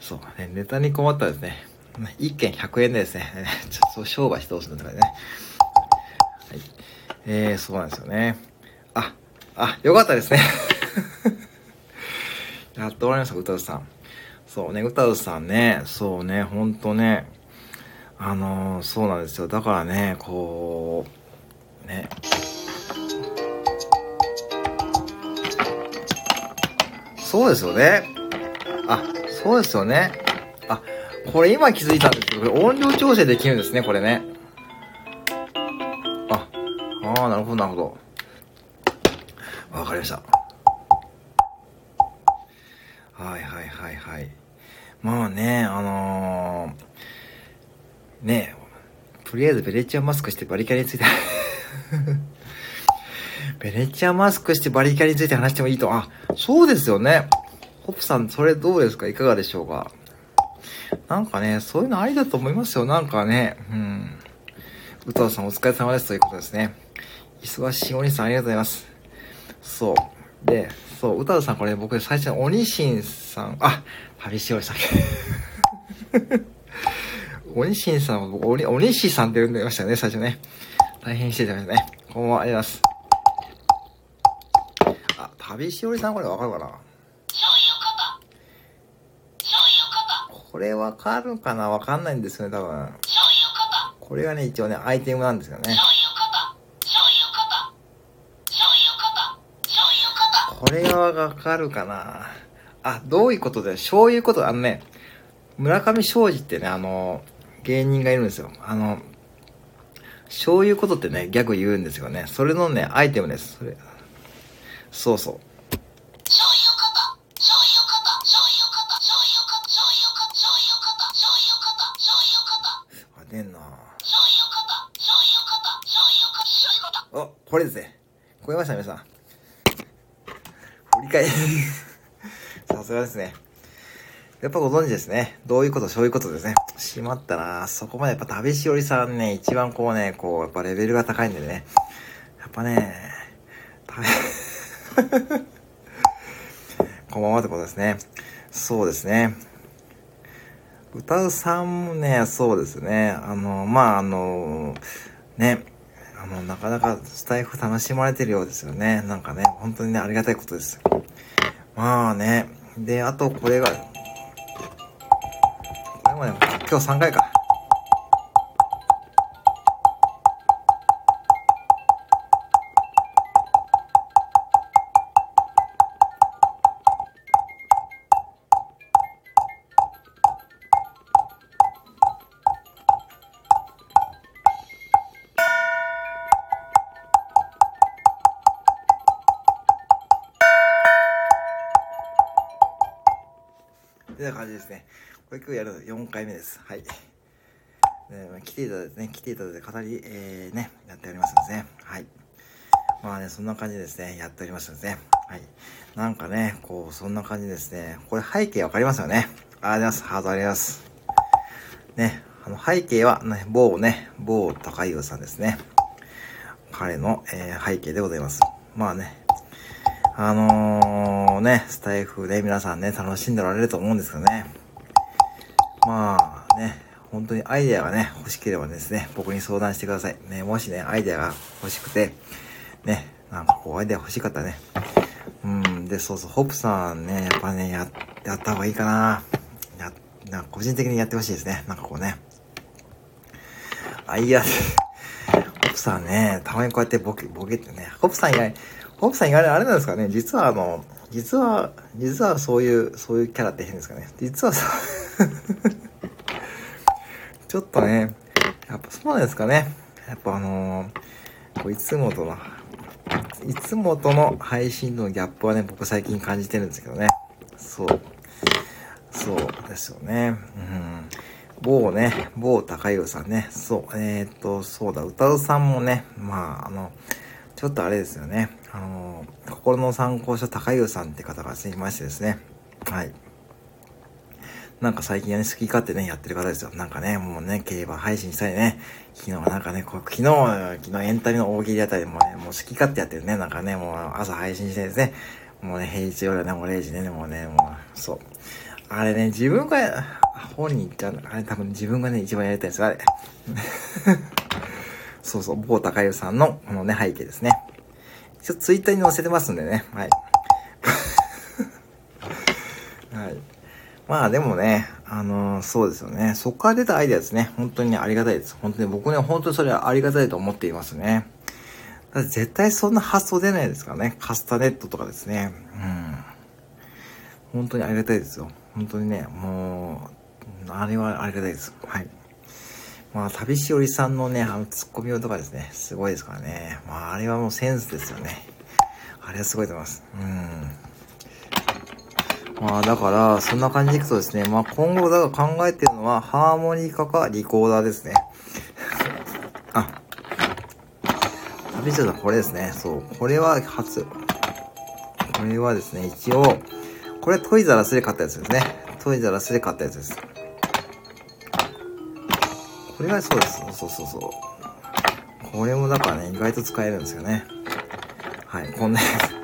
Speaker 1: そう、ね、ネタに困ったらですね、1件100円でですね、[LAUGHS] ちょっと商売してほしいんだからね。はい。えー、そうなんですよね。あ、あ、よかったですね。[LAUGHS] やっと終わりました、歌うさん。そうね、歌うさんね、そうね、ほんとね、あのー、そうなんですよ。だからね、こう、ね。そうですよね。あ、そうですよね。あ、これ今気づいたんですけど、これ音量調整できるんですね、これね。あ、ああ、なるほど、なるほど。わかりました。はいはいはいはい。まあね、あのー、ねとりあえずベレッチアマスクしてバリキャリについてベネチアマスクしてバリキャリについて話してもいいと。あ、そうですよね。ホップさん、それどうですか？いかがでしょうか？なんかね、そういうのありだと思いますよ。なんかね、うん。歌田さんお疲れ様ですということですね。忙しいお兄さんありがとうございます。そう。で、そう、歌うさんこれ僕最初、鬼神さん、あ、旅しおりさん。[LAUGHS] 鬼神さんは僕、鬼、鬼神さんって呼んでましたよね、最初ね。大変してたんですね。こんばんは、ありがとうございます。あ、旅しおりさんこれわかるかな？これわかるかな？わかんないんですよね、多分。これがね、一応ね、アイテムなんですよね。これはわかるかな？あ、どういうことで、そういうこと、あのね、村上昌司ってね、あの、芸人がいるんですよ。あの、そういうことってね、ギャグ言うんですよね。それのね、アイテムです。それ。そうそう。あ、出んなお、これですね。超えました、皆さん。振り返り [LAUGHS] さすがですね。やっぱご存知ですね。どういうこと、そういうことですね。しまったなそこまでやっぱ旅しおりさんね、一番こうね、こう、やっぱレベルが高いんでね。やっぱね、食べ [LAUGHS] こんばんはってことですね。そうですね。歌うさんもね、そうですね。あの、まあ、あの、ね、あの、なかなかスタイフ楽しまれてるようですよね。なんかね、本当にね、ありがたいことです。まあね。で、あとこれが、これもね、今日3回か。感じですね。これ今日やるの4回目です。はい。で来ていただいてね、来ていただいて語り、えー、ね、やっておりますんですね。はい。まあね、そんな感じですね、やっておりますんですね。はい。なんかね、こう、そんな感じですね。これ背景わかりますよね。ありがとうございます。ハートありがとうございます。ね、あの背景はね、某ね、某高湯さんですね。彼の、えー、背景でございます。まあね、あのー、ね、スタイフで皆さんね、楽しんでおられると思うんですけどね。まあね、本当にアイデアがね、欲しければですね、僕に相談してください。ね、もしね、アイデアが欲しくて、ね、なんかこう、アイデア欲しかったらね。うん、で、そうそう、ホップさんね、やっぱね、や、やった方がいいかな。や、なんか個人的にやってほしいですね。なんかこうね。あ、いや、ホップさんね、たまにこうやってボケ、ボケってね、ホップさん以外、ホープさん意外あれなんですかね実はあの、実は、実はそういう、そういうキャラって変ですかね実はそう [LAUGHS] ちょっとね、やっぱそうなんですかね。やっぱあのー、こういつもとの、いつもとの配信のギャップはね、僕最近感じてるんですけどね。そう。そうですよね。うん。某ね、某高湯さんね。そう。えー、っと、そうだ、歌うさんもね、まあ、あの、ちょっとあれですよね。あの、心の参考書高湯さんって方がいましてですね。はい。なんか最近はね、好き勝手ね、やってる方ですよ。なんかね、もうね、競馬配信したりね、昨日はなんかね、こう昨日、昨日エンタメの大喜利あたりもね、もう好き勝手やってるね、なんかね、もう朝配信してですね、もうね、平日夜はね、もう0時ね、もうね、もう、そう。あれね、自分が、本に行っちゃうあれ多分自分がね、一番やりたいんですよ、あれ。[LAUGHS] そうそう、某高湯さんのこのね、背景ですね。ちょっとツイッターに載せてますんでね。はい。[LAUGHS] はい。まあでもね、あのー、そうですよね。そこから出たアイデアですね。本当に、ありがたいです。本当に僕ね、本当にそれはありがたいと思っていますね。だって絶対そんな発想出ないですからね。カスタネットとかですね。うん。本当にありがたいですよ。本当にね、もう、あれはありがたいです。はい。まあ、旅しおりさんのね、あの、ツッコミ用とかですね、すごいですからね。まあ、あれはもうセンスですよね。あれはすごいと思います。うん。まあ、だから、そんな感じでいくとですね、まあ、今後、だから考えてるのは、ハーモニカかリコーダーですね。あ。旅しおりさん、これですね。そう。これは初。これはですね、一応、これトイザラスで買ったやつですね。トイザラスで買ったやつです。これがそうです。そうそうそう。これもだからね、意外と使えるんですよね。はい、こんなやつ。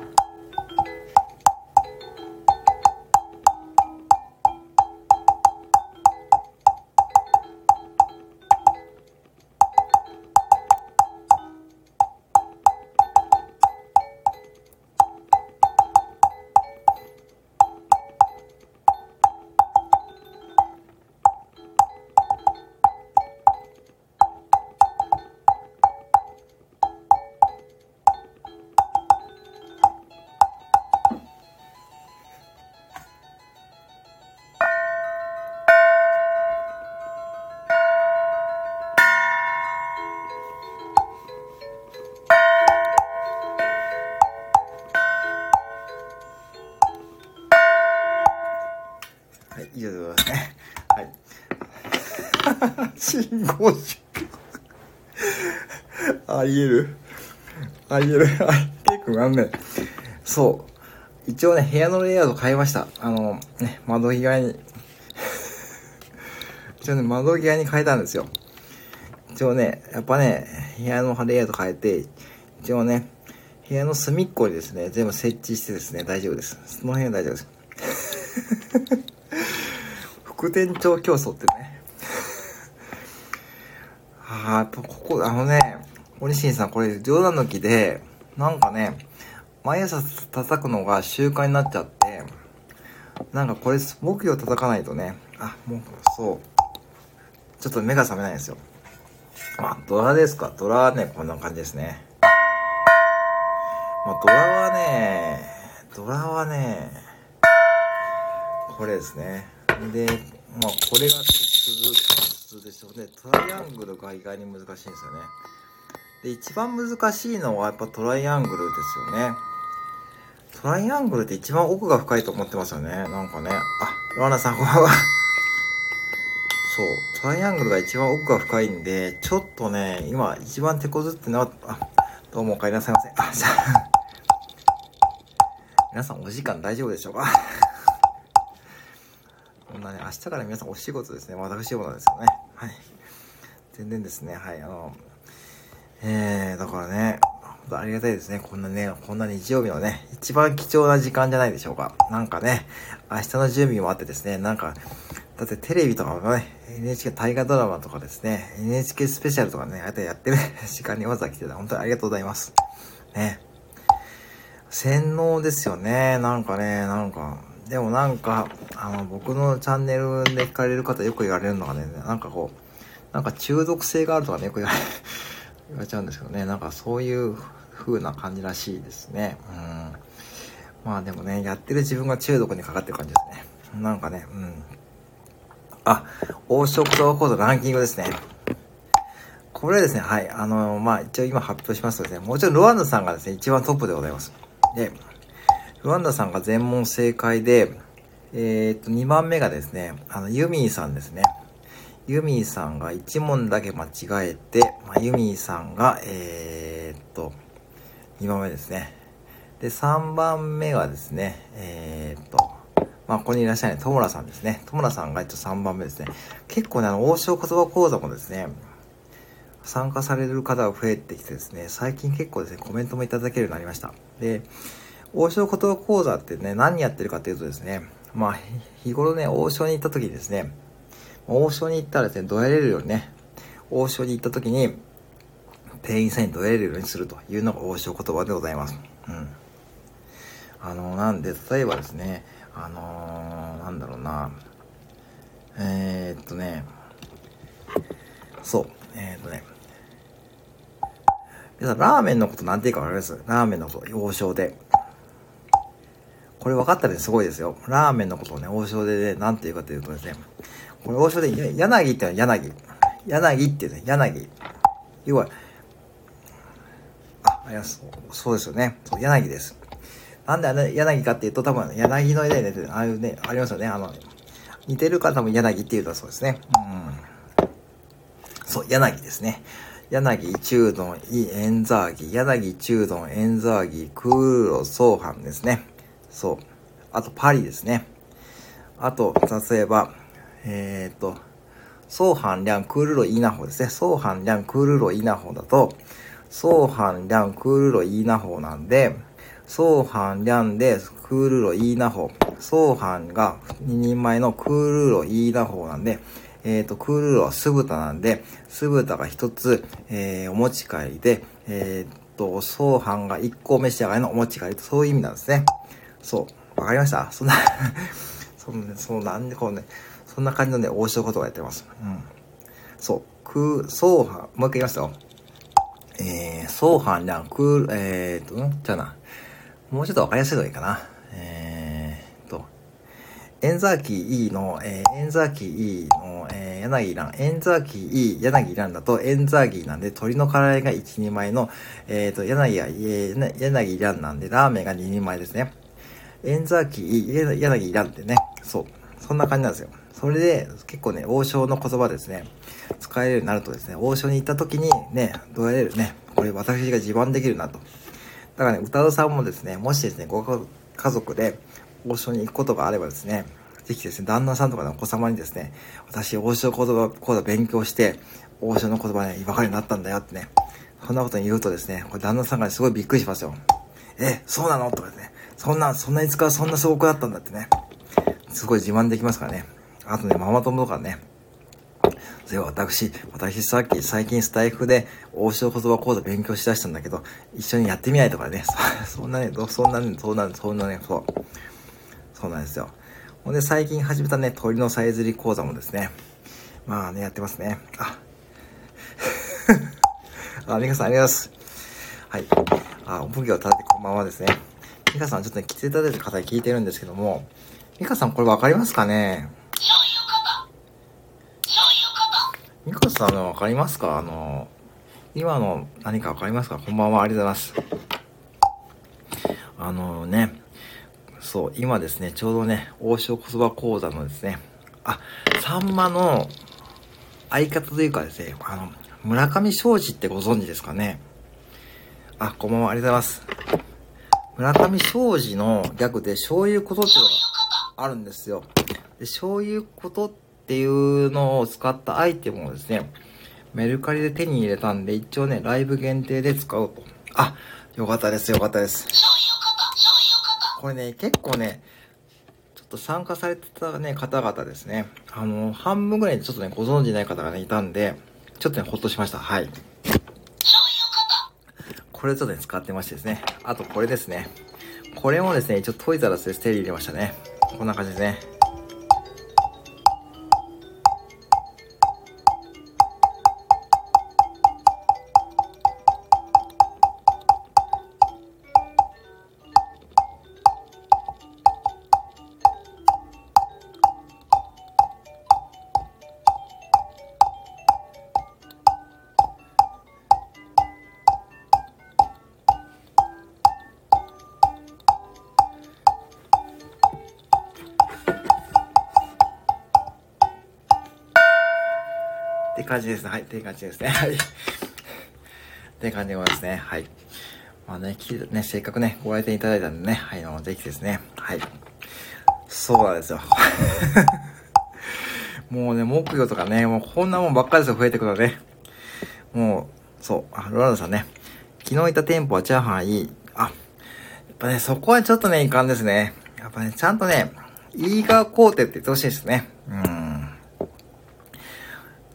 Speaker 1: [LAUGHS] ありえる。ありえる。あ結構あんねそう。一応ね部屋のレイアウト変えました。あのね窓際に。[LAUGHS] 一応ね窓際に変えたんですよ。一応ねやっぱね部屋のレイアウト変えて一応ね部屋の隅っこにですね全部設置してですね大丈夫です。その辺は大丈夫です。[LAUGHS] 副店長競争ってね。ああ、やっぱここ、あのね、森進さん、これ冗談抜きで、なんかね、毎朝叩くのが習慣になっちゃって、なんかこれ、木魚叩かないとね、あ、もう、そう。ちょっと目が覚めないんですよ。まあ、ドラですか。ドラはね、こんな感じですね。まあ、ドラはね、ドラはね、これですね。で、まあ、これが普通、通でしょうね。トライアングルが意外に難しいんですよね。で、一番難しいのはやっぱトライアングルですよね。トライアングルって一番奥が深いと思ってますよね。なんかね。あ、ロアナさんこんばんは。そう、トライアングルが一番奥が深いんで、ちょっとね、今一番手こずってな、あ、どうもお帰りなさいませ。あ、じゃあ、皆さんお時間大丈夫でしょうか？[LAUGHS] こんなね、明日から皆さんお仕事ですね。私もなんですよね。はい。全然ですね、はい、あの、えー、だからね、ありがたいですね。こんなね、こんな日曜日のね、一番貴重な時間じゃないでしょうか。なんかね、明日の準備もあってですね、なんか、だってテレビとかもね、NHK 大河ドラマとかですね、NHK スペシャルとかね、ああやってやってる [LAUGHS] 時間にわざわざ来てた。本当にありがとうございます。ね。洗脳ですよね。なんかね、なんか、でもなんか、あの、僕のチャンネルで聞かれる方よく言われるのがね、なんかこう、なんか中毒性があるとかね、よく言われ、[LAUGHS] 言われちゃうんですけどね、なんかそういう風な感じらしいですね。うん。まあでもね、やってる自分が中毒にかかってる感じですね。なんかね、うん。あ、王将言葉講座ランキングですね。これですね、はい。あの、まあ、一応今発表しますとですね、もちろんルワンダさんがですね、一番トップでございます。で、ルワンダさんが全問正解で、えー、っと、2番目がですね、あの、ユミーさんですね。ユミーさんが1問だけ間違えて、まあ、ユミーさんが、えー、っと、2番目ですね。で、3番目はですね、えー、っと、まあ、ここにいらっしゃるねトモラさんですね。トモラさんがえっと3番目ですね。結構ね、あの、王将言葉講座もですね、参加される方が増えてきてですね、最近結構ですね、コメントもいただけるようになりました。で、王将言葉講座ってね、何やってるかっていうとですね、まあ、日頃ね、王将に行った時にですね、王将に行ったらですね、どやれるようにね、王将に行った時に、店員さんにどやれるようにするというのが王将言葉でございます。うん。あの、なんで、例えばですね、あのー、なんだろうな、えー、っとね、そう、えー、っとね、皆さん、ラーメンのことなんて言うかわかります？ラーメンのこと、王将で。これ分かったらすごいですよ。ラーメンのことをね、王将で、ね、なんて言うかというとですね、これ王将で、柳ってのは柳。柳っていうね、柳。要は、あ、いや、そうそうですよね。そう、柳です。なんであの柳かっていうと、多分柳の枝でね、ああいうね、ありますよね。あの、似てるから多分柳っていうとそうですね。うん。そう、柳ですね。柳、中丼、い、円座木、柳、中丼、円座木、クーロ、ソーハンですね。そう。あと、パリですね。あと、例えば、えー、っと、ソーハン、リャン、クールロ、イーナホですね。ソーハン、リャン、クールロ、イーナホだと、ソーハン、リャン、クールロ、イーナホなんで、ソーハン、リャンで、クールロ、イーナホ。ソーハンが2人前のクールロ、イーナホなんで、えっ、ー、と、クールロは酢豚なんで、酢豚が1つ、えー、お持ち帰りで、えっ、ー、と、ソーハンが1個召し上がりのお持ち帰りと、そういう意味なんですね。そう。わかりましたそんなそんな、[LAUGHS] そうなんでこうね、そんな感じのね、王将ことをやってます。うん。そう。クー、ソーハン、もう一回言いますよ。えー、ソーハン、リャン、クール、えーと、ん？じゃあな。もうちょっとわかりやすいのいいかな。えー、と、エンザーキー E の、えー、エンザーキー E の、えー、柳蘭、エンザーキー E 柳蘭だとエンザーギーなんで、鶏の唐揚げが1、2枚の、えーと、柳は、えー、柳蘭なんで、ラーメンが2人前ですね。エンザーキー E 柳蘭ってね、そう。そんな感じなんですよ。それで、結構ね、王将の言葉ですね、使えるようになるとですね、王将に行った時にね、どうやれるね、これ私が自慢できるなと。だからね、歌うさんもですね、もしですね、ご家族で王将に行くことがあればですね、ぜひですね、旦那さんとかのお子様にですね、私、王将言葉講座勉強して、王将の言葉ね、分かるようになったんだよってね、そんなことに言うとですね、これ旦那さんがすごいびっくりしますよ。え、そうなのとかですね、そんな、そんなに使うそんなすごくだったんだってね。すごい自慢できますからね。あとね、ママ友とかね。それは私、私さっき最近スタイフで王将言葉講座勉強しだしたんだけど、一緒にやってみないとかね。[LAUGHS] そんなね、そんなね、そんなね、そんなね、そう。そうなんですよ。ほんで最近始めたね、鳥のさえずり講座もですね。まあね、やってますね。あ。[LAUGHS] あ、皆さんありがとうございます。はい。あ、お奉行立ててこんばんはですね。ミカさん、ちょっとね、来ていただいた方に聞いてるんですけども、ミカさん、これわかりますかね？ミカさん、わかりますか？あの、今の何かわかりますか？こんばんは、ありがとうございます。あのね、そう、今ですね、ちょうどね、王将言葉講座のですね、あ、さんまの相方というかですね、あの、村上昌司ってご存知ですかね？あ、こんばんは、ありがとうございます。村上庄司のギャグで、そういうことってあるんですよ。で、そういうことっていうのを使ったアイテムをですね、メルカリで手に入れたんで、一応ね、ライブ限定で使おうと。あ、よかったです、よかったです。これね、結構ね、ちょっと参加されてたね、方々ですね。あの、半分ぐらいちょっとね、ご存知ない方がね、いたんで、ちょっとね、ほっとしました。はい。これちょっとね、使ってましてですね。あとこれですね。これもですね、一応トイザラスで手に入れましたね。こんな感じですね。感じですね。はい。っていう感じですね。はい。っていう感じでございますね。はい。まあね、ね、せっかくね、ご来店いただいたんでね、はい、あの、ぜひですね。はい。そうなんですよ。[LAUGHS] もうね、木魚とかね、もうこんなもんばっかりですよ、増えてくるのね。もう、そう、あ、ロランドさんね。昨日いた店舗はチャーハンいい。あ、やっぱね、そこはちょっとね、いかんですね。やっぱね、ちゃんとね、いい側工程って言ってほしいですね。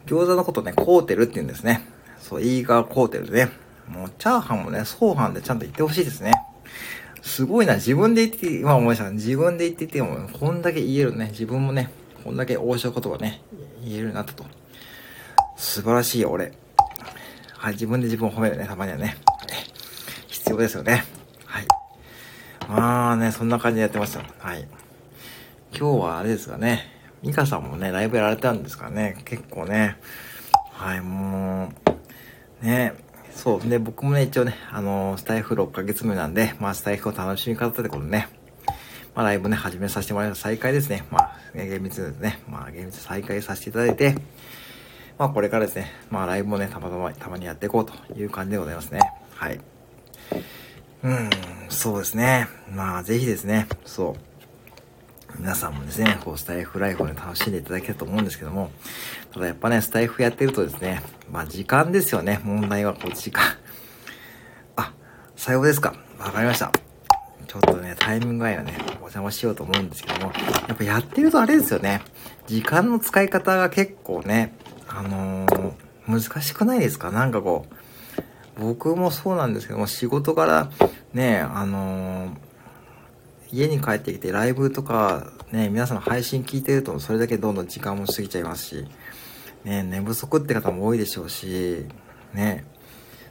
Speaker 1: 餃子のことね、コーテルって言うんですね。そう、イーガーコーテルね。もう、チャーハンもね、相反でちゃんと言ってほしいですね。すごいな、自分で言って、今思いました。自分で言ってても、こんだけ言えるね、自分もね、こんだけ王将言葉ね、言えるようになったと。素晴らしいよ俺。はい、自分で自分を褒めるね、たまにはね。必要ですよね。はい。まあね、そんな感じでやってました。はい。今日はあれですかね。ミカさんもね、ライブやられたんですかね、結構ね、はい、もう、ね、そう。で、僕もね、一応ね、あのー、スタイフ6ヶ月目なんで、まあ、スタイフを楽しみ方ってことね、まあ、ライブね、始めさせてもらいます。再開ですね。まあ、厳密ですね。まあ、厳密再開させていただいて、まあ、これからですね、まあ、ライブもね、たまたま、たまにやっていこうという感じでございますね。はい。うん、そうですね。まあ、ぜひですね、そう。皆さんもですね、こう、スタイフライフをね、楽しんでいただけると思うんですけども、ただやっぱね、スタイフやってるとですね、まあ時間ですよね、問題はこう、時間。あ、最後ですか。わかりました。ちょっとね、タイミング合いはね、お邪魔しようと思うんですけども、やっぱやってるとあれですよね、時間の使い方が結構ね、あのー、難しくないですか？なんかこう、僕もそうなんですけども、仕事からね、あのー家に帰ってきてライブとかね、皆さんの配信聞いてるとそれだけどんどん時間も過ぎちゃいますし、ね、寝不足って方も多いでしょうし、ね、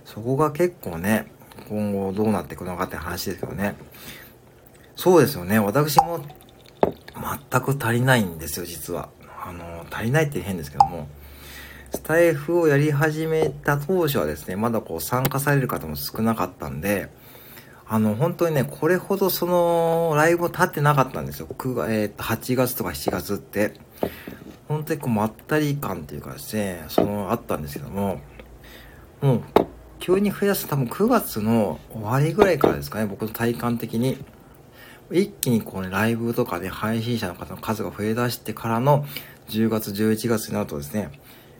Speaker 1: そこが結構ね、今後どうなっていくのかって話ですけどね。そうですよね、私も全く足りないんですよ、実は。あの、足りないって変ですけども、スタイフをやり始めた当初はですね、まだこう参加される方も少なかったんで、あの、本当にね、これほどその、ライブを立ってなかったんですよ。9月、えー、と、8月とか7月って。本当にこう、まったり感っていうかですね、その、あったんですけども、もう、急に増やす多分9月の終わりぐらいからですかね、僕の体感的に。一気にこうね、ライブとかで、ね、配信者の方の数が増え出してからの10月、11月になるとですね、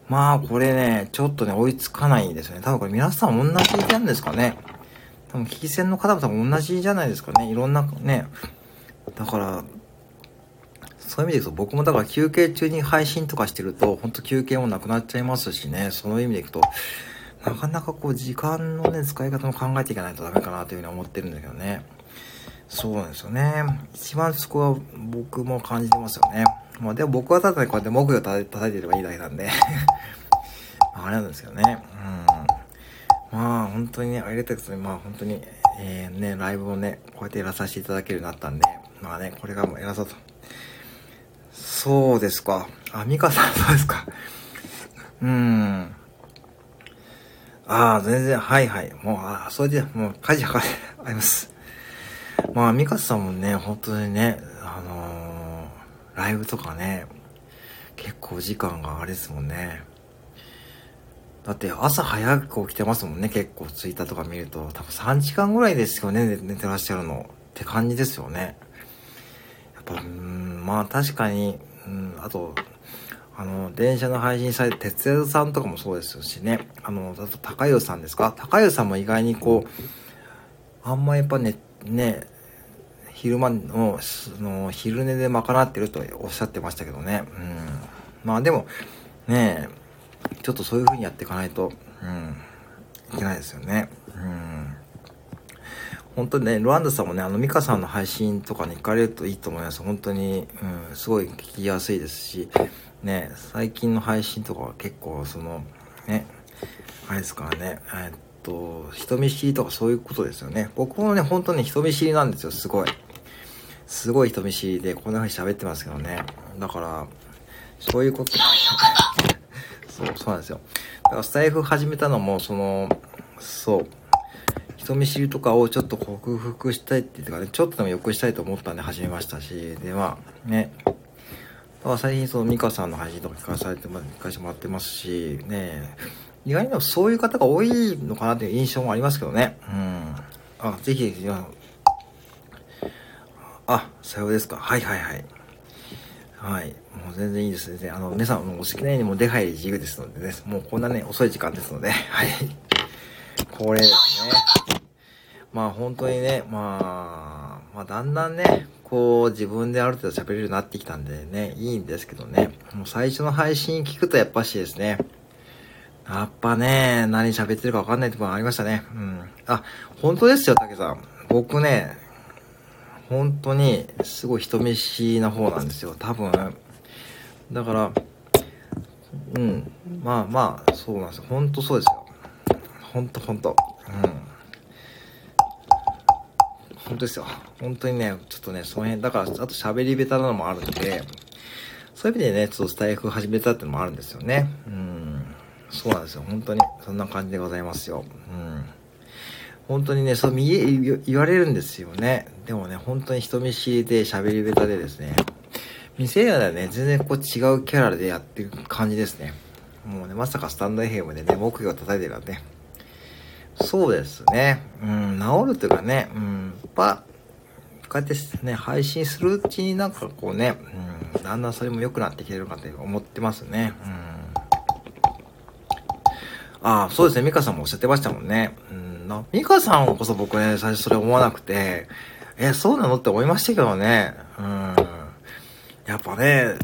Speaker 1: まあこれね、ちょっとね、追いつかないんですよね。多分これ皆さん同じ意見ですかね。多分、危機戦の方も多分同じじゃないですかね。いろんなね。だから、そういう意味で言うと、僕もだから休憩中に配信とかしてると、ほんと休憩もなくなっちゃいますしね。その意味でいくと、なかなかこう、時間のね、使い方も考えていかないとダメかなというふうに思ってるんだけどね。そうなんですよね。一番そこは僕も感じてますよね。まあでも僕はただね、こうやって木魚叩いてればいいだけなんで [LAUGHS] あれなんですけどね。まあ本当にね、ありがたくて、まあ本当に、えー、ね、ライブをね、こうやってやらさせていただけるようになったんで、まあね、これからもやらそうと。そうですか。あ、ミカさんそうですか。うーん。ああ、全然、はいはい。もう、ああそれで、もう、家事はかれ、あります。まあ、ミカさんもね、本当にね、あのー、ライブとかね、結構時間があれですもんね。だって朝早く起きてますもんね、結構ツイッターとか見ると。多分3時間ぐらいですよね、寝てらっしゃるの。って感じですよね。やっぱ、うん、まあ確かに、うん、あと、あの、電車の配信されて、鉄江さんとかもそうですしね。あの、だと高湯さんですか？高湯さんも意外にこう、あんまやっぱね、ね、昼間の、その、昼寝で賄ってるとおっしゃってましたけどね。うん。まあでも、ねえ、ちょっとそういう風にやっていかないと、うん、いけないですよね。うん。本当にね、ロアンダさんもね、あの、ミカさんの配信とかに行かれるといいと思います。本当に、うん、すごい聞きやすいですし、ね、最近の配信とかは結構、その、ね、あれですからね、えっと、人見知りとかそういうことですよね。僕もね、本当に人見知りなんですよ、すごい。すごい人見知りで、こんな風に喋ってますけどね。だから、そういうこと、そう、そうなんですよ。だからスタイフ始めたのも、その、そう、人見知りとかをちょっと克服したいっていうかね、ちょっとでも良くしたいと思ったんで始めましたし、で、まあ、ね、だから最近そのミカさんの配信とか聞かされて、聞かせてもらってますし、ね、意外にもそういう方が多いのかなっていう印象もありますけどね。うん。あ、ぜひ、あ、さようですか。はいはいはい。はい。もう全然いいですね。あの、皆さんもお好きなようにも出入り自由ですのでね、もうこんなね、遅い時間ですので、[LAUGHS] はい。これですね。まあ本当にね、まあ、まあだんだんね、こう自分である程度喋れるようになってきたんでね、いいんですけどね、もう最初の配信聞くとやっぱしですね、やっぱね、何喋ってるかわかんないところがありましたね。うん。あ、本当ですよ、竹さん。僕ね、本当にすごい人見知りな方なんですよ。多分。だからうん。まあまあそうなんですよ。本当そうですよ。本当本当。うん。本当ですよ。本当にねちょっとねその辺だからあと喋り下手なのもあるんでそういう意味でねちょっとスタイフ始めたってのもあるんですよね。うん。そうなんですよ。本当にそんな感じでございますよ。うん。本当にね、そう見え、言われるんですよね。でもね、本当に人見知りで喋り下手でですね、店屋ではね、全然こう違うキャラでやってる感じですね。もうね、まさかスタンド FM でね、木魚を叩いてるなんて。そうですね。うん、治るというかね、うん、やっぱ、こうやってね、配信するうちになんかこうね、うん、だんだんそれも良くなってきてるかって思ってますね。うん。ああ、そうですね、ミカさんもおっしゃってましたもんね。うんな。ミカさんこそ僕ね、最初それ思わなくて、え、そうなのって思いましたけどね。うん。やっぱね、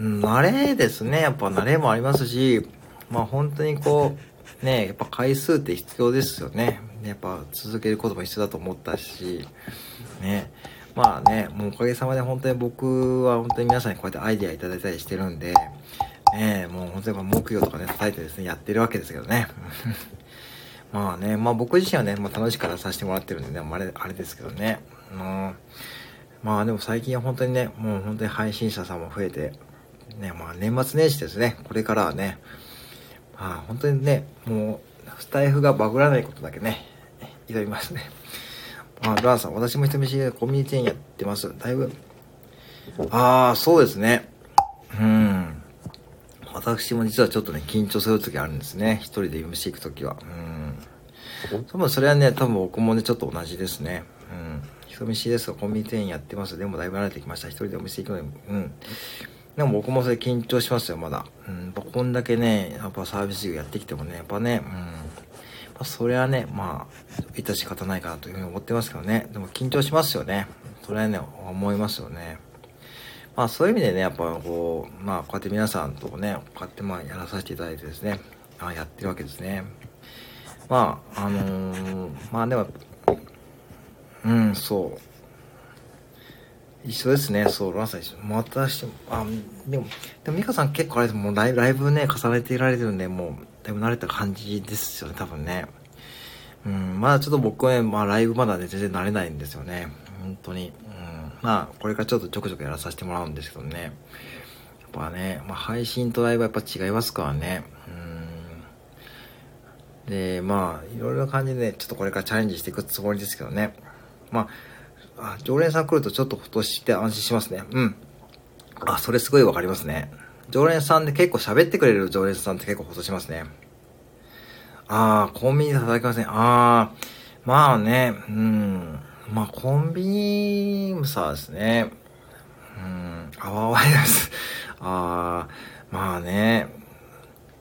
Speaker 1: 慣れですね。やっぱ慣れもありますし、まあ本当にこう、ね、やっぱ回数って必要ですよね。やっぱ続けることも必要だと思ったし、ね。まあね、もうおかげさまで本当に僕は本当に皆さんにこうやってアイデアいただいたりしてるんで、ね、もう本当に木曜とかね、叩いてですね、やってるわけですけどね。まあね、まあ僕自身はね、まあ、楽しくからさせてもらってるんでね、あれ、あれですけどね。うん、まあでも最近は本当にね、もう本当に配信者さんも増えて、ね、まあ年末年始ですね、これからはね、まあ本当にね、もう、スタイフがバグらないことだけね、挑みますね。まあ、ランさん、私も人見知りでコミュニティやってます。だいぶ。ああ、そうですね。うん。私も実はちょっとね、緊張する時あるんですね。一人で MC 行く時は。うん。多分それはね、多分僕もね、ちょっと同じですね。うん。人見知りですが、コミュニティやってます。でもだいぶ慣れてきました。一人でお店行くのに。うん。でも僕もそれ緊張しますよ、まだ。うん。やっぱこんだけね、やっぱサービス業やってきてもね、やっぱね、うん。まそれはね、まあ、致し方ないかなというふうに思ってますけどね。でも緊張しますよね。それはね、思いますよね。まあそういう意味でね、やっぱこう、まあこうやって皆さんとね、こうやってまあやらさせていただいてですね、あやってるわけですね。まあ、あのー、まあでも、うん、そう。一緒ですね、そう、ランさん一緒。私、あ、でも、でも、ミカさん結構あれですもうライ、ライブね、重ねていられてるんで、もう、だいぶ慣れた感じですよね、多分ね。うん、まだちょっと僕はね、まあライブまだね、全然慣れないんですよね。本当に。うんまあ、これからちょっとちょくちょくやらさせてもらうんですけどね。やっぱね、まあ、配信とライブはやっぱ違いますからね。うん。で、まあ、いろいろな感じで、ちょっとこれからチャレンジしていくつもりですけどね。まあ、あ常連さん来るとちょっとほっとして安心しますね。うん。あ、それすごいわかりますね。常連さんで結構喋ってくれる常連さんって結構ほっとしますね。ああ、コンビニで働きません。ああ、まあね、うん。まあ、コンビニもさですね。うん、あわわいです。[LAUGHS] ああ、まあね。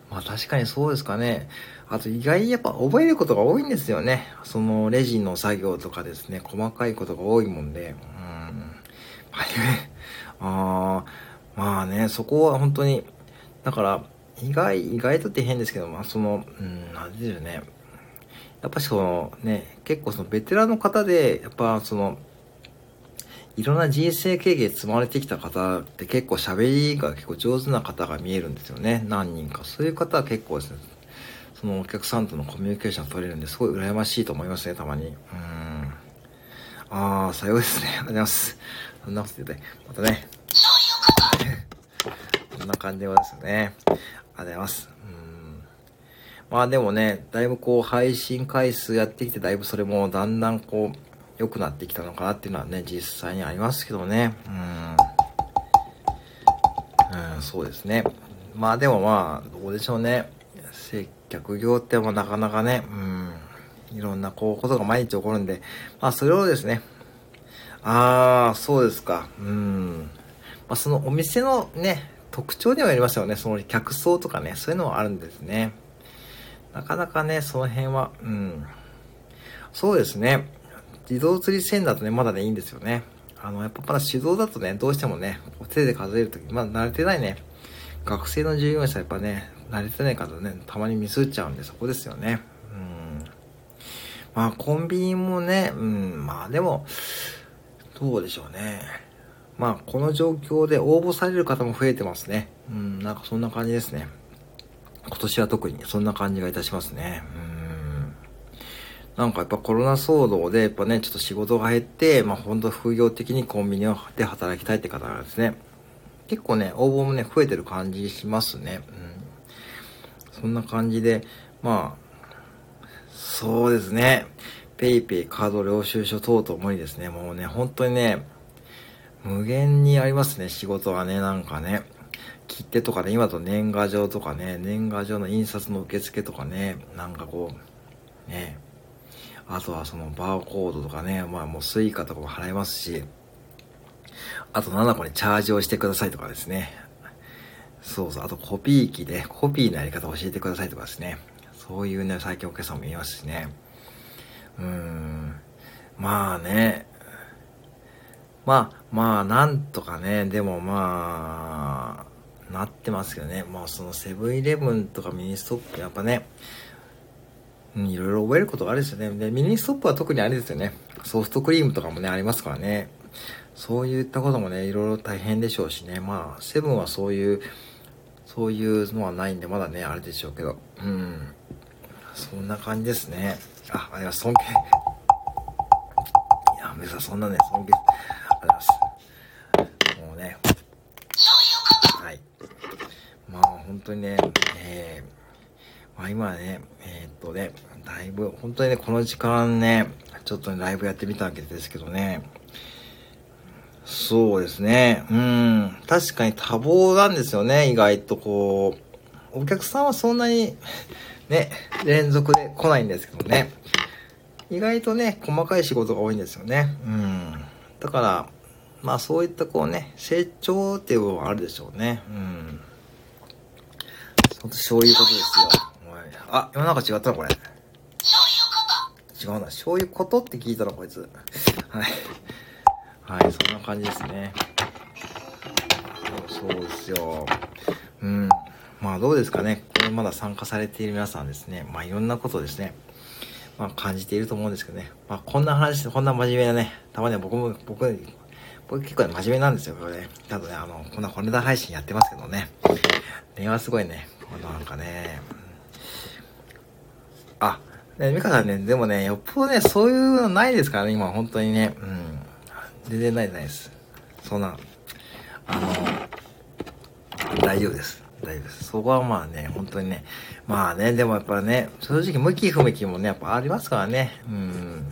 Speaker 1: まあ確かにそうですかね。あと意外にやっぱ覚えることが多いんですよね。そのレジの作業とかですね、細かいことが多いもんで。うん。[LAUGHS] ああ、まあね、そこは本当に、だから、意外、意外とって変ですけど、まあその、うん、なんでしょうね。やっぱそのね、結構そのベテランの方で、やっぱその、いろんな人生経験積まれてきた方って結構喋りが結構上手な方が見えるんですよね。何人か。そういう方は結構ですね、そのお客さんとのコミュニケーション取れるんですごい羨ましいと思いますね、たまに。うん。ああ、さようですね。ありがとうございます。そんなことで、またね。[LAUGHS] こんな感じでございますよね。ありがとうございます。まあでもね、だいぶこう配信回数やってきて、だいぶそれもだんだんこう、良くなってきたのかなっていうのはね、実際にありますけどね。うん。うん、そうですね。まあでもまあ、どうでしょうね。接客業ってもなかなかね、うん、いろんなこう、ことが毎日起こるんで、まあそれをですね、ああ、そうですか。うん。まあそのお店のね、特徴ではありますよね。その客層とかね、そういうのはあるんですね。なかなかね、その辺は、うん。そうですね。自動釣り線だとね、まだね、いいんですよね。あの、やっぱまだ手動だとね、どうしてもね、手で数えるとき、まあ慣れてないね、学生の従業員さんやっぱね、慣れてない方ね、たまにミスっちゃうんで、そこですよね。うん。まあ、コンビニもね、うん、まあでも、どうでしょうね。まあ、この状況で応募される方も増えてますね。うん、なんかそんな感じですね。今年は特にそんな感じがいたしますね。うん。なんかやっぱコロナ騒動でやっぱね、ちょっと仕事が減って、まあ本当副業的にコンビニで働きたいって方がですね、結構ね、応募もね、増えてる感じしますね。うん。そんな感じで、まあ、そうですね。ペイペイカード領収書等々無理ですね。もうね、本当にね、無限にありますね、仕事はね、なんかね。切手とかね、今と年賀状とかね、年賀状の印刷の受付とかね、なんかこう、ね、あとはそのバーコードとかね、まあもうスイカとかも払えますし、あと nanacoにチャージをしてくださいとかですね。そうそう、あとコピー機で、コピーのやり方を教えてくださいとかですね。そういうね、最近お客さんもいますしね。うーん。まあね。まあ、まあ、なんとかね、でもまあ、なってますけどね。まあそのセブンイレブンとかミニストップやっぱね、うん、いろいろ覚えることがあるですよね。で、ミニストップは特にあれですよね。ソフトクリームとかもね、ありますからね。そういったこともね、いろいろ大変でしょうしね。まあ、セブンはそういう、そういうのはないんで、まだね、あれでしょうけど。うん。そんな感じですね。あ、あれは尊敬。いや、めさそんなね、尊敬。ありがとうございます。もうね。はい本当にね、えー、まあ今ね、えー、っとね、だいぶ、本当にね、この時間ね、ちょっとね、ライブやってみたわけですけどね。そうですね。うん。確かに多忙なんですよね、意外とこう。お客さんはそんなにね、連続で来ないんですけどね。意外とね、細かい仕事が多いんですよね。うん。だから、まあそういったこうね、成長っていう部分はあるでしょうね。うん。そういうことですよ。あ、世の中違ったな、これ。違うな。醤油ことって聞いたら、こいつ。はい。はい、そんな感じですね。そうですよ。うん。まあどうですかね。これまだ参加されている皆さんですね。まあいろんなことですね。まあ感じていると思うんですけどね。まあこんな話、こんな真面目なね、たまには僕も、僕、僕結構真面目なんですよ、これね。ただね、あの、こんな骨田配信やってますけどね。電話すごいね、なんかね、あ、ね、ミカさんね、でもね、よっぽどね、そういうのないですからね、今、本当にね。うん。全然ないないです。そんな、あの、大丈夫です。大丈夫です。そこはまあね、本当にね、まあね、でもやっぱね、正直向き不向きもね、やっぱありますからね。うん。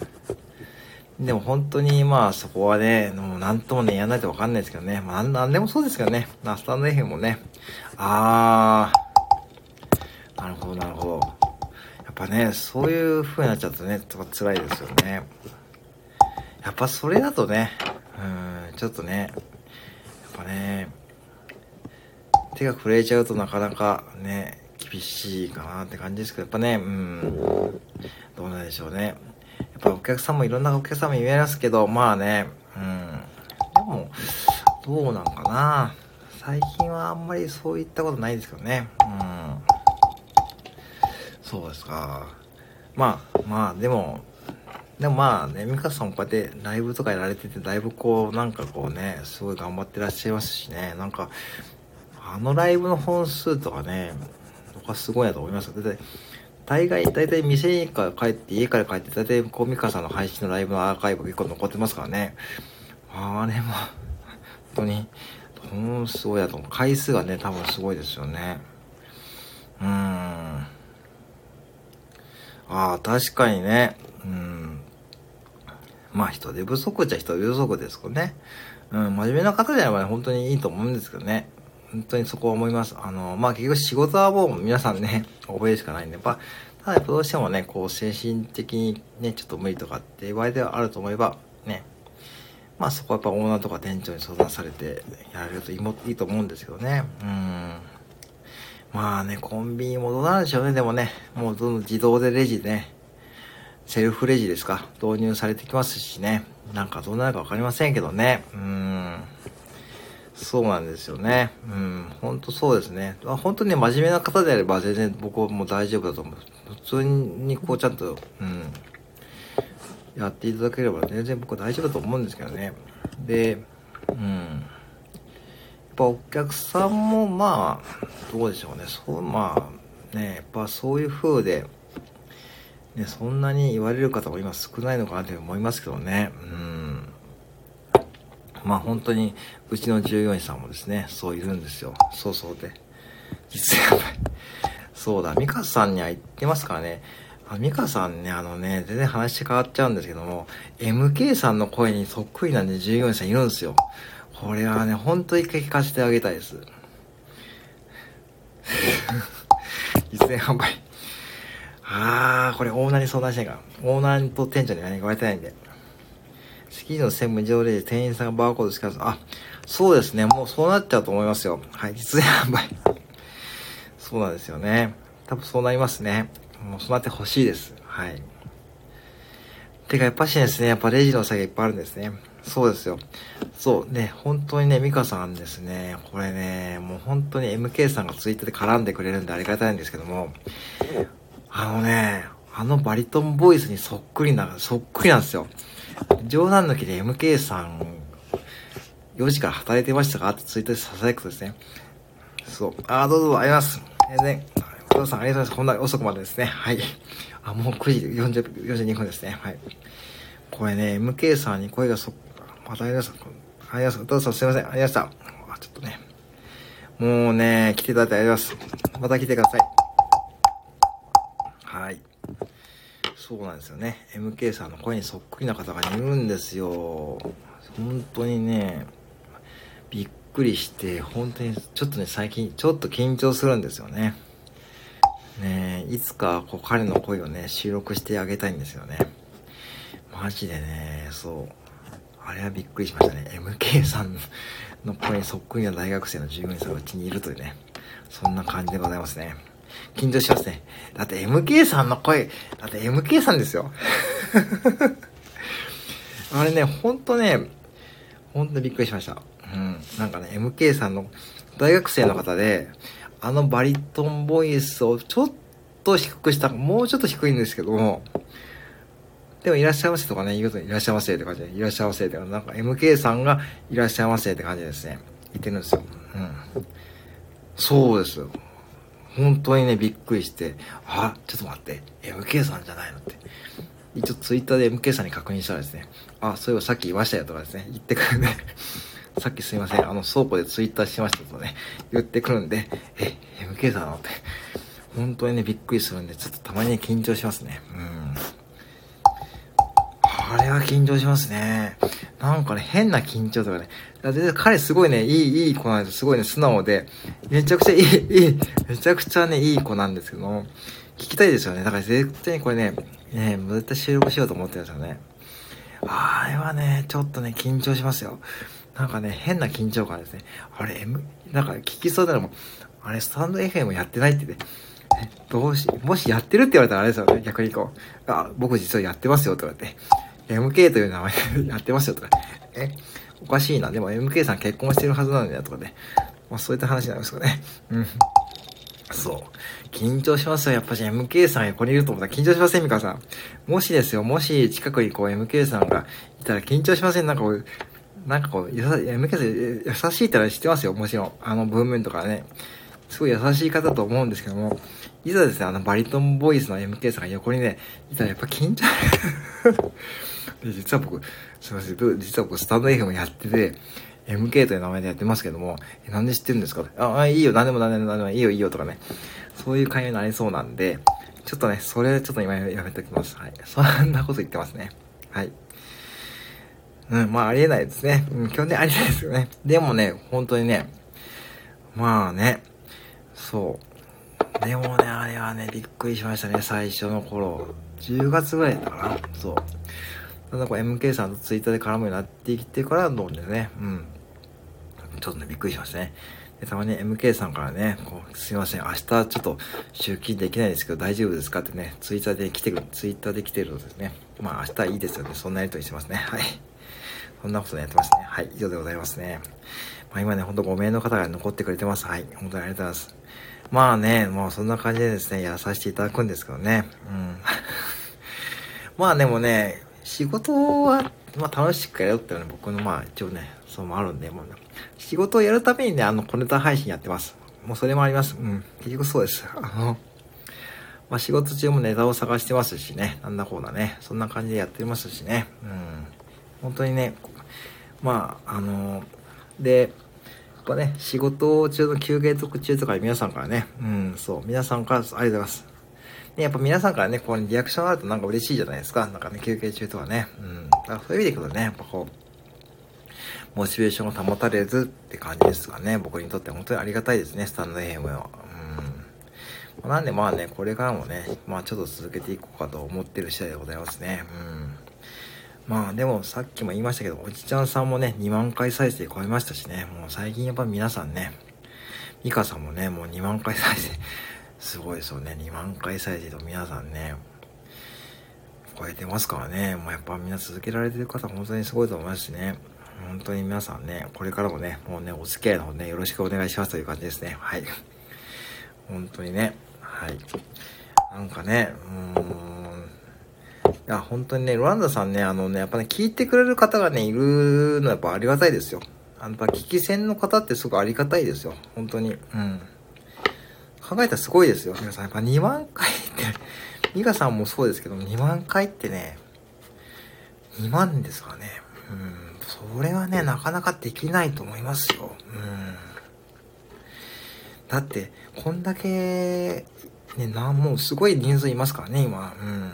Speaker 1: でも本当にまあそこはね、もうなんともね、やらないとわかんないですけどね。まあなんでもそうですけどね。ナスタンド F もね。あー。なるほど、なるほど。やっぱね、そういう風になっちゃうとね、と辛いですよね。やっぱそれだとね、うん、ちょっとね、やっぱね、手が震えちゃうとなかなかね、厳しいかなって感じですけど、やっぱね、うん、どうなんでしょうね。やっぱお客さんもいろんなお客さんも言えますけど、まあね、うん、でも、どうなんかな。最近はあんまりそういったことないですけどね。うん。そうですか。まあ、まあ、でも、でもまあね、ミカさんこうやってライブとかやられてて、だいぶこう、なんかこうね、すごい頑張ってらっしゃいますしね、なんか、あのライブの本数とかね、僕はすごいなと思いますだって、大概、大体店か帰って、家から帰って、大体こう、ミカさんの配信のライブのアーカイブ結構残ってますからね。あれも、本当に、うん、すごいだと思う。回数がね、多分すごいですよね。うーん。ああ、確かにね。うん。まあ人手不足じゃ人手不足ですかね。うん、真面目な方であれば、ね、本当にいいと思うんですけどね。本当にそこは思います。あの、まあ、結局仕事はもう皆さんね、[LAUGHS] 覚えるしかないんで、やっぱ、ただやっぱどうしてもね、こう、精神的にね、ちょっと無理とかって言われてはあると思えば、ね、まあそこはやっぱオーナーとか店長に相談されてやれるといいと思うんですけどね。うん。まあね、コンビニもどうなんでしょうね。でもね、もうどんどん自動でレジでね、セルフレジですか、導入されてきますしね。なんかどうなるかわかりませんけどね。うん。そうなんですよね。うん、本当そうですね。本当に、ね、真面目な方であれば全然僕はもう大丈夫だと思う。普通にこうちゃんと、うん、やっていただければ全然僕は大丈夫だと思うんですけどね。で、うん。やっぱお客さんもまあ、どうでしょうね。そう、まあ、ね、やっぱそういう風で、ね、そんなに言われる方も今少ないのかなって思いますけどね。うん。まあ本当に、うちの従業員さんもですね、そういるんですよ。そうそうで。実はやっぱり、そうだ、ミカさんには言ってますからね。あ、ミカさんね、あのね、全然話変わっちゃうんですけども、MK さんの声にそっくりなんで従業員さんいるんですよ。これはね、ほんと一回聞かせてあげたいです。[LAUGHS] 実演販売。あー、これオーナーに相談しないかオーナーと店長に何言われてないんで。スキーの専務上で店員さんがバーコードしかあ、そうですね。もうそうなっちゃうと思いますよ。はい。実演販売。そうなんですよね。多分そうなりますね。もうそうなってほしいです。はい。てかやっぱしですね、やっぱレジの差がいっぱいあるんですね。そうですよ。そうね、本当にね、ミカさんですね、これね、もう本当に MK さんがツイッターで絡んでくれるんでありがたいんですけども、あのね、あのバリトンボイスにそっくりな、そっくりなんですよ。冗談抜きで MK さん、4時から働いてましたかってツイッターで囁くとですね。そう。あ、どうぞ、あります。えー、ね、お父さんありがとうございます。こんな遅くまでですね。はい。あ、もう9時40 42分ですね。はい。これね、MK さんに声がそ、またありました。ありがとうございます。すいません。ありがとうございました。ちょっとね。もうね、来ていただいてありがとうございます。また来てください。はい。そうなんですよね。MK さんの声にそっくりな方がいるんですよ。本当にね、びっくりして、本当にちょっとね、最近ちょっと緊張するんですよね。ねいつかこう彼の声をね、収録してあげたいんですよね。マジでね、そう。あれはびっくりしましたね。MK さんの声にそっくりな大学生の従業員さんがうちにいるというね。そんな感じでございますね。緊張しますね。だって MK さんの声、だって MK さんですよ。[LAUGHS] あれね、ほんとね、ほんとびっくりしました。うん。なんかね、MK さんの大学生の方で、あのバリトンボイスをちょっと低くした、もうちょっと低いんですけども、でもいらっしゃいませとかね、言うといらっしゃいませって感じで、いらっしゃいませってか、なんか MK さんがいらっしゃいませって感じですね。言ってるんですよ。うん。そうですよ。本当にね、びっくりして、あ、ちょっと待って、MK さんじゃないのって。一応ツイッターで MK さんに確認したらですね、あ、そういえばさっき言いましたよとかですね、言ってくるんで [LAUGHS] さっきすいません、あの倉庫でツイッターしてましたとね、言ってくるんで、え、MK さんなのって。本当にね、びっくりするんで、ちょっとたまに緊張しますね。うん。あれは緊張しますね。なんかね、変な緊張とかね。全然彼すごいね、いい、いい子なんです。すごいね、素直で。めちゃくちゃいい、いい、めちゃくちゃね、いい子なんですけども、聞きたいですよね。だから絶対にこれね、ね、絶対収録しようと思ってるんですよね。あれはね、ちょっとね、緊張しますよ。なんかね、変な緊張感ですね。あれ、M、なんか聞きそうだなのも、あれ、スタンド FM やってないってね。どうし、もしやってるって言われたらあれですよね、逆にこう。あ、僕実はやってますよ、とかって。MK という名前やってますよとか、え、おかしいな。でも MK さん結婚してるはずなんだよとかね。まあそういった話なんですよね。うん。そう。緊張しますよ。やっぱし MK さん横にいると思ったら緊張しません、ミカさん。もしですよ、もし近くにこう MK さんがいたら緊張しません。なんかこう、なんかこう、MK さん優しいってのは知ってますよ。もちろん。あの文面とかね。すごい優しい方と思うんですけども、いざですね、あのバリトンボイスの MK さんが横にね、いたらやっぱ緊張で、実は僕、すいません、実は僕スタンド FM やってて、MK という名前でやってますけども、なんで知ってるんですか？あ、あ、いいよ、なんでもなんでもなんでもいいよ、いいよとかね。そういう会話になりそうなんで、ちょっとね、それちょっと今やめときます。はい。そんなこと言ってますね。はい。うん、まあありえないですね。うん、基本的にありえないですよね。でもね、本当にね、まあね、そう。でもね、あれはね、びっくりしましたね、最初の頃。10月ぐらいだったかな。そう。だんだこう MK さんとツイッターで絡むようになってきてからどんでね、うん。ちょっとね、びっくりしましたね。で、たまに MK さんからね、こう、すいません、明日ちょっと出勤できないですけど大丈夫ですかってね、ツイッターで来てくる、ツイッターで来てるとですね、まあ明日いいですよね、そんなやりとりしてますね。はい。そんなことね、やってますね。はい、以上でございますね。まあ今ね、ほんと5名の方が残ってくれてます。はい、本当にありがとうございます。まあね、もうそんな感じでですね、やらさせていただくんですけどね。うん。[LAUGHS] まあでもね、仕事は、まあ楽しくやるっていうのはね僕のまあ一応ね、そうもあるんで、もう、ね、仕事をやるためにね、あの、コネタ配信やってます。もうそれもあります。うん。結局そうです。あの、まあ仕事中もネタを探してますしね、なんだこうだね、そんな感じでやってますしね。うん。本当にね、まあ、あの、で、やっぱね、仕事中の休憩特中とか皆さんからね、うん、そう、皆さんからありがとうございます。で、やっぱ皆さんからね、こうリアクションあるとなんか嬉しいじゃないですか。なんかね、休憩中とかね。うん。だからそういう意味でいくとね、やっぱこう、モチベーションが保たれずって感じですがね、僕にとって本当にありがたいですね、スタンド FM は。うん。なんでまあね、これからもね、まあちょっと続けていこうかと思ってる次第でございますね。うん。まあでもさっきも言いましたけど、おじちゃんさんもね、2万回再生超えましたしね、もう最近やっぱ皆さんね、ミカさんもね、もう2万回再生、すごいですよね、2万回再生と皆さんね、超えてますからね、もうやっぱみんな続けられてる方本当にすごいと思いますしね、本当に皆さんね、これからもね、もうね、お付き合いの方ね、よろしくお願いしますという感じですね。はい。本当にね、はい。なんかね、うーん、いや、本当にね、ロランダさんね、あのね、やっぱね、聞いてくれる方がね、いるのはやっぱありがたいですよ。あの、やっぱ聞き戦の方ってすごくありがたいですよ。本当に。うん。考えたらすごいですよ。皆さん、やっぱ2万回って、ミカさんもそうですけど、2万回ってね、2万ですかね。うん。それはね、なかなかできないと思いますよ。うん。だって、こんだけ、ね、なんもうすごい人数いますからね、今。うん。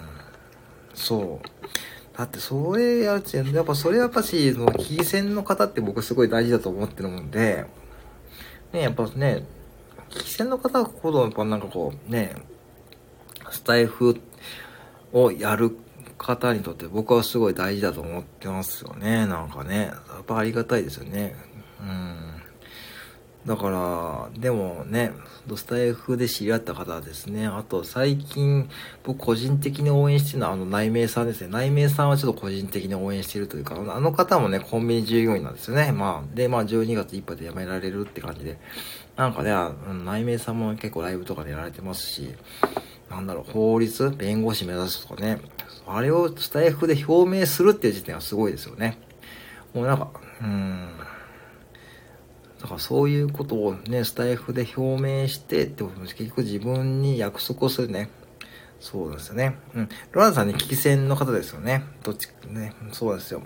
Speaker 1: そう。だってそれやつや、やっぱそれやっぱし、その、危機戦の方って僕すごい大事だと思ってるもんで、ね、やっぱね、危機戦の方ほど、やっぱなんかこう、ね、スタイフをやる方にとって僕はすごい大事だと思ってますよね。なんかね。やっぱありがたいですよね。うん。だから、でもね、スタイフで知り合った方はですね、あと最近僕個人的に応援してるのはあの内名さんですね。内名さんはちょっと個人的に応援してるというか、あの方もね、コンビニ従業員なんですよね。まあ、で、まあ12月いっぱいで辞められるって感じで、なんかね、内名さんも結構ライブとかでやられてますし、なんだろう、法律弁護士目指すとかね。あれをスタイフで表明するっていう時点はすごいですよね。もうなんか、うん。だからそういうことをね、スタエフで表明してって結局自分に約束をするね。そうですよね。うん。ロランさんね、聞き専の方ですよね。どっち、ね、そうですよ。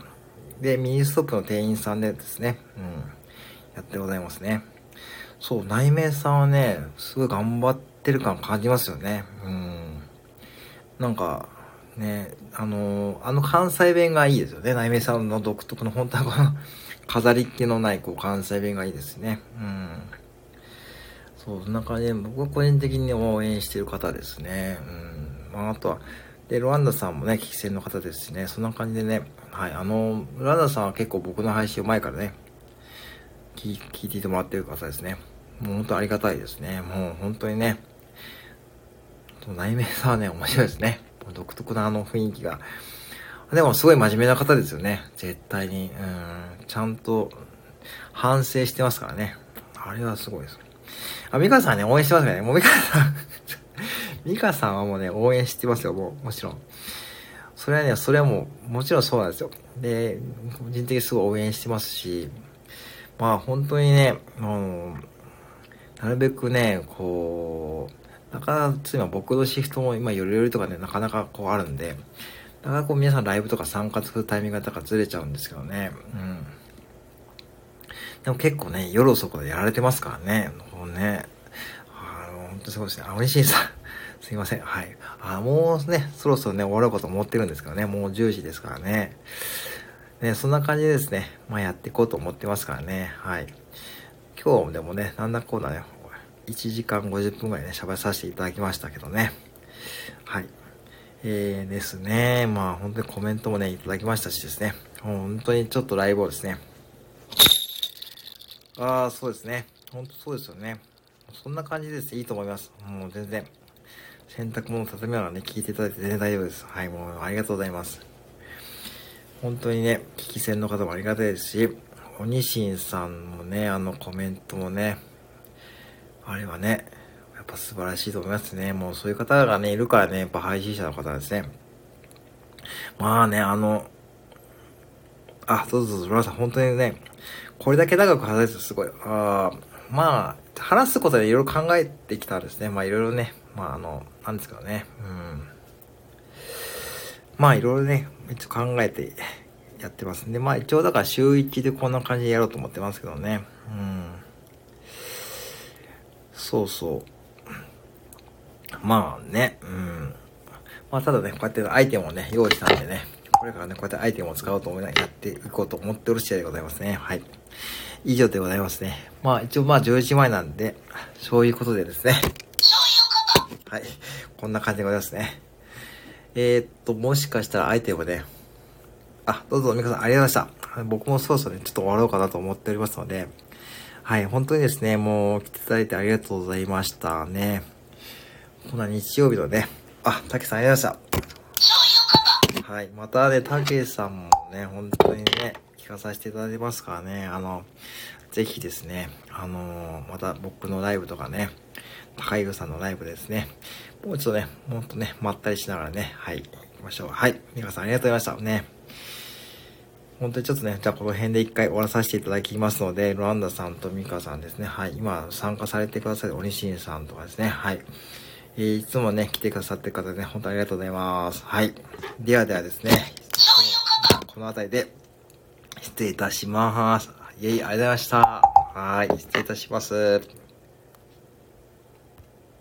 Speaker 1: で、ミニストップの店員さんでですね、うん。やってございますね。そう、内面さんはね、すごい頑張ってる感感じますよね。うん。なんか、ね、あの、あの関西弁がいいですよね。内面さんの独特の本当はこの [LAUGHS] 飾り気のないこう関西弁がいいですね。うん。そう、そんな感じで僕は個人的に応援してる方ですね。うん。まあ、あとは、で、ロワンダさんもね、聞き戦の方ですしね、そんな感じでね、はい、あの、ロワンダさんは結構僕の配信を前からね、聞聞いていてもらってる方ですね。もう本当ありがたいですね。もう本当にね、内面さはね、面白いですね。独特なあの雰囲気が。でもすごい真面目な方ですよね。絶対に。うん。ちゃんと反省してますからね。あれはすごいです。あ、ミカさんね、応援してますね。もうミカさんミカさんはもうね、応援してますよ、もう、もちろん。それはね、それはもう、もちろんそうなんですよ。で、個人的にすごい応援してますし、まあ本当にね、もう、なるべくね、こう、なかなか、今僕のシフトも今、よりよりとかね、なかなかこうあるんで、なかなかこう皆さんライブとか参加するタイミングがかずれちゃうんですけどね。うん。でも結構ね、夜遅くでやられてますからね。もうね。あの、本当すごいですね。あ、おいしいさん。[LAUGHS] すいません。はい。あ、もうね、そろそろね、終わろうかと思ってるんですけどね。もう10時ですからね。ね、そんな感じでですね。まあやっていこうと思ってますからね。はい。今日でもね、なんだこうだね、1時間50分ぐらいね、喋らさせていただきましたけどね。はい。えー、ですね。まあ本当にコメントもね、いただきましたしですね。本当にちょっとライブをですね。ああ、そうですね。本当そうですよね。そんな感じです。いいと思います。もう全然。洗濯物畳みながらね、聞いていただいて全然大丈夫です。はい、もうありがとうございます。本当にね、聞き戦の方もありがたいですし、おにしんさんもね、あのコメントもね、あれはね、やっぱ素晴らしいと思いますね。もうそういう方がね、いるからね、やっぱ配信者の方ですね。まあね、あの、あ、どうぞどうぞ、皆さん、本当にね、これだけ長く話すとすごい、あまあ、話すことでいろいろ考えてきたんですね。まあいろいろね、まああの、なんですけどね、うん。まあいろいろね、一応考えてやってますんで、まあ一応だから週1でこんな感じでやろうと思ってますけどね。うん。そうそう。まあね、うん。まあただね、こうやってアイテムをね、用意したんでね、これからね、こうやってアイテムを使おうと思いながらやっていこうと思っておる次第でございますね。はい。以上でございますね。まあ一応まあ10時前なんで、そういうことでですね。そういうことはい。こんな感じでございますね。えー、っと、もしかしたらアイテムね、あ、どうぞ、みかさん、ありがとうございました。僕もそろそろね、ちょっと終わろうかなと思っておりますので、はい、本当にですね、もう来ていただいてありがとうございましたね。こんな日曜日のね、あ、たけさんありがとうございました。はい。またね、たけさんもね、本当にね、聞かさせていただいてますからね、あの、ぜひですね、あのー、また僕のライブとかね、高井さんのライブですね、もうちょっとね、もっとね、まったりしながらね、はい、行きましょう。はい。皆さんありがとうございました。ね。本当にちょっとね、じゃあこの辺で一回終わらさせていただきますので、ロランダさんとミカさんですね、はい、今参加されてくださるおにしんさんとかですね、はい。え、いつもね、来てくださってる方ね、本当にありがとうございます。はい。ではではですね、この辺りで失礼いたします。イェイ、ありがとうございました。はい、失礼いたします。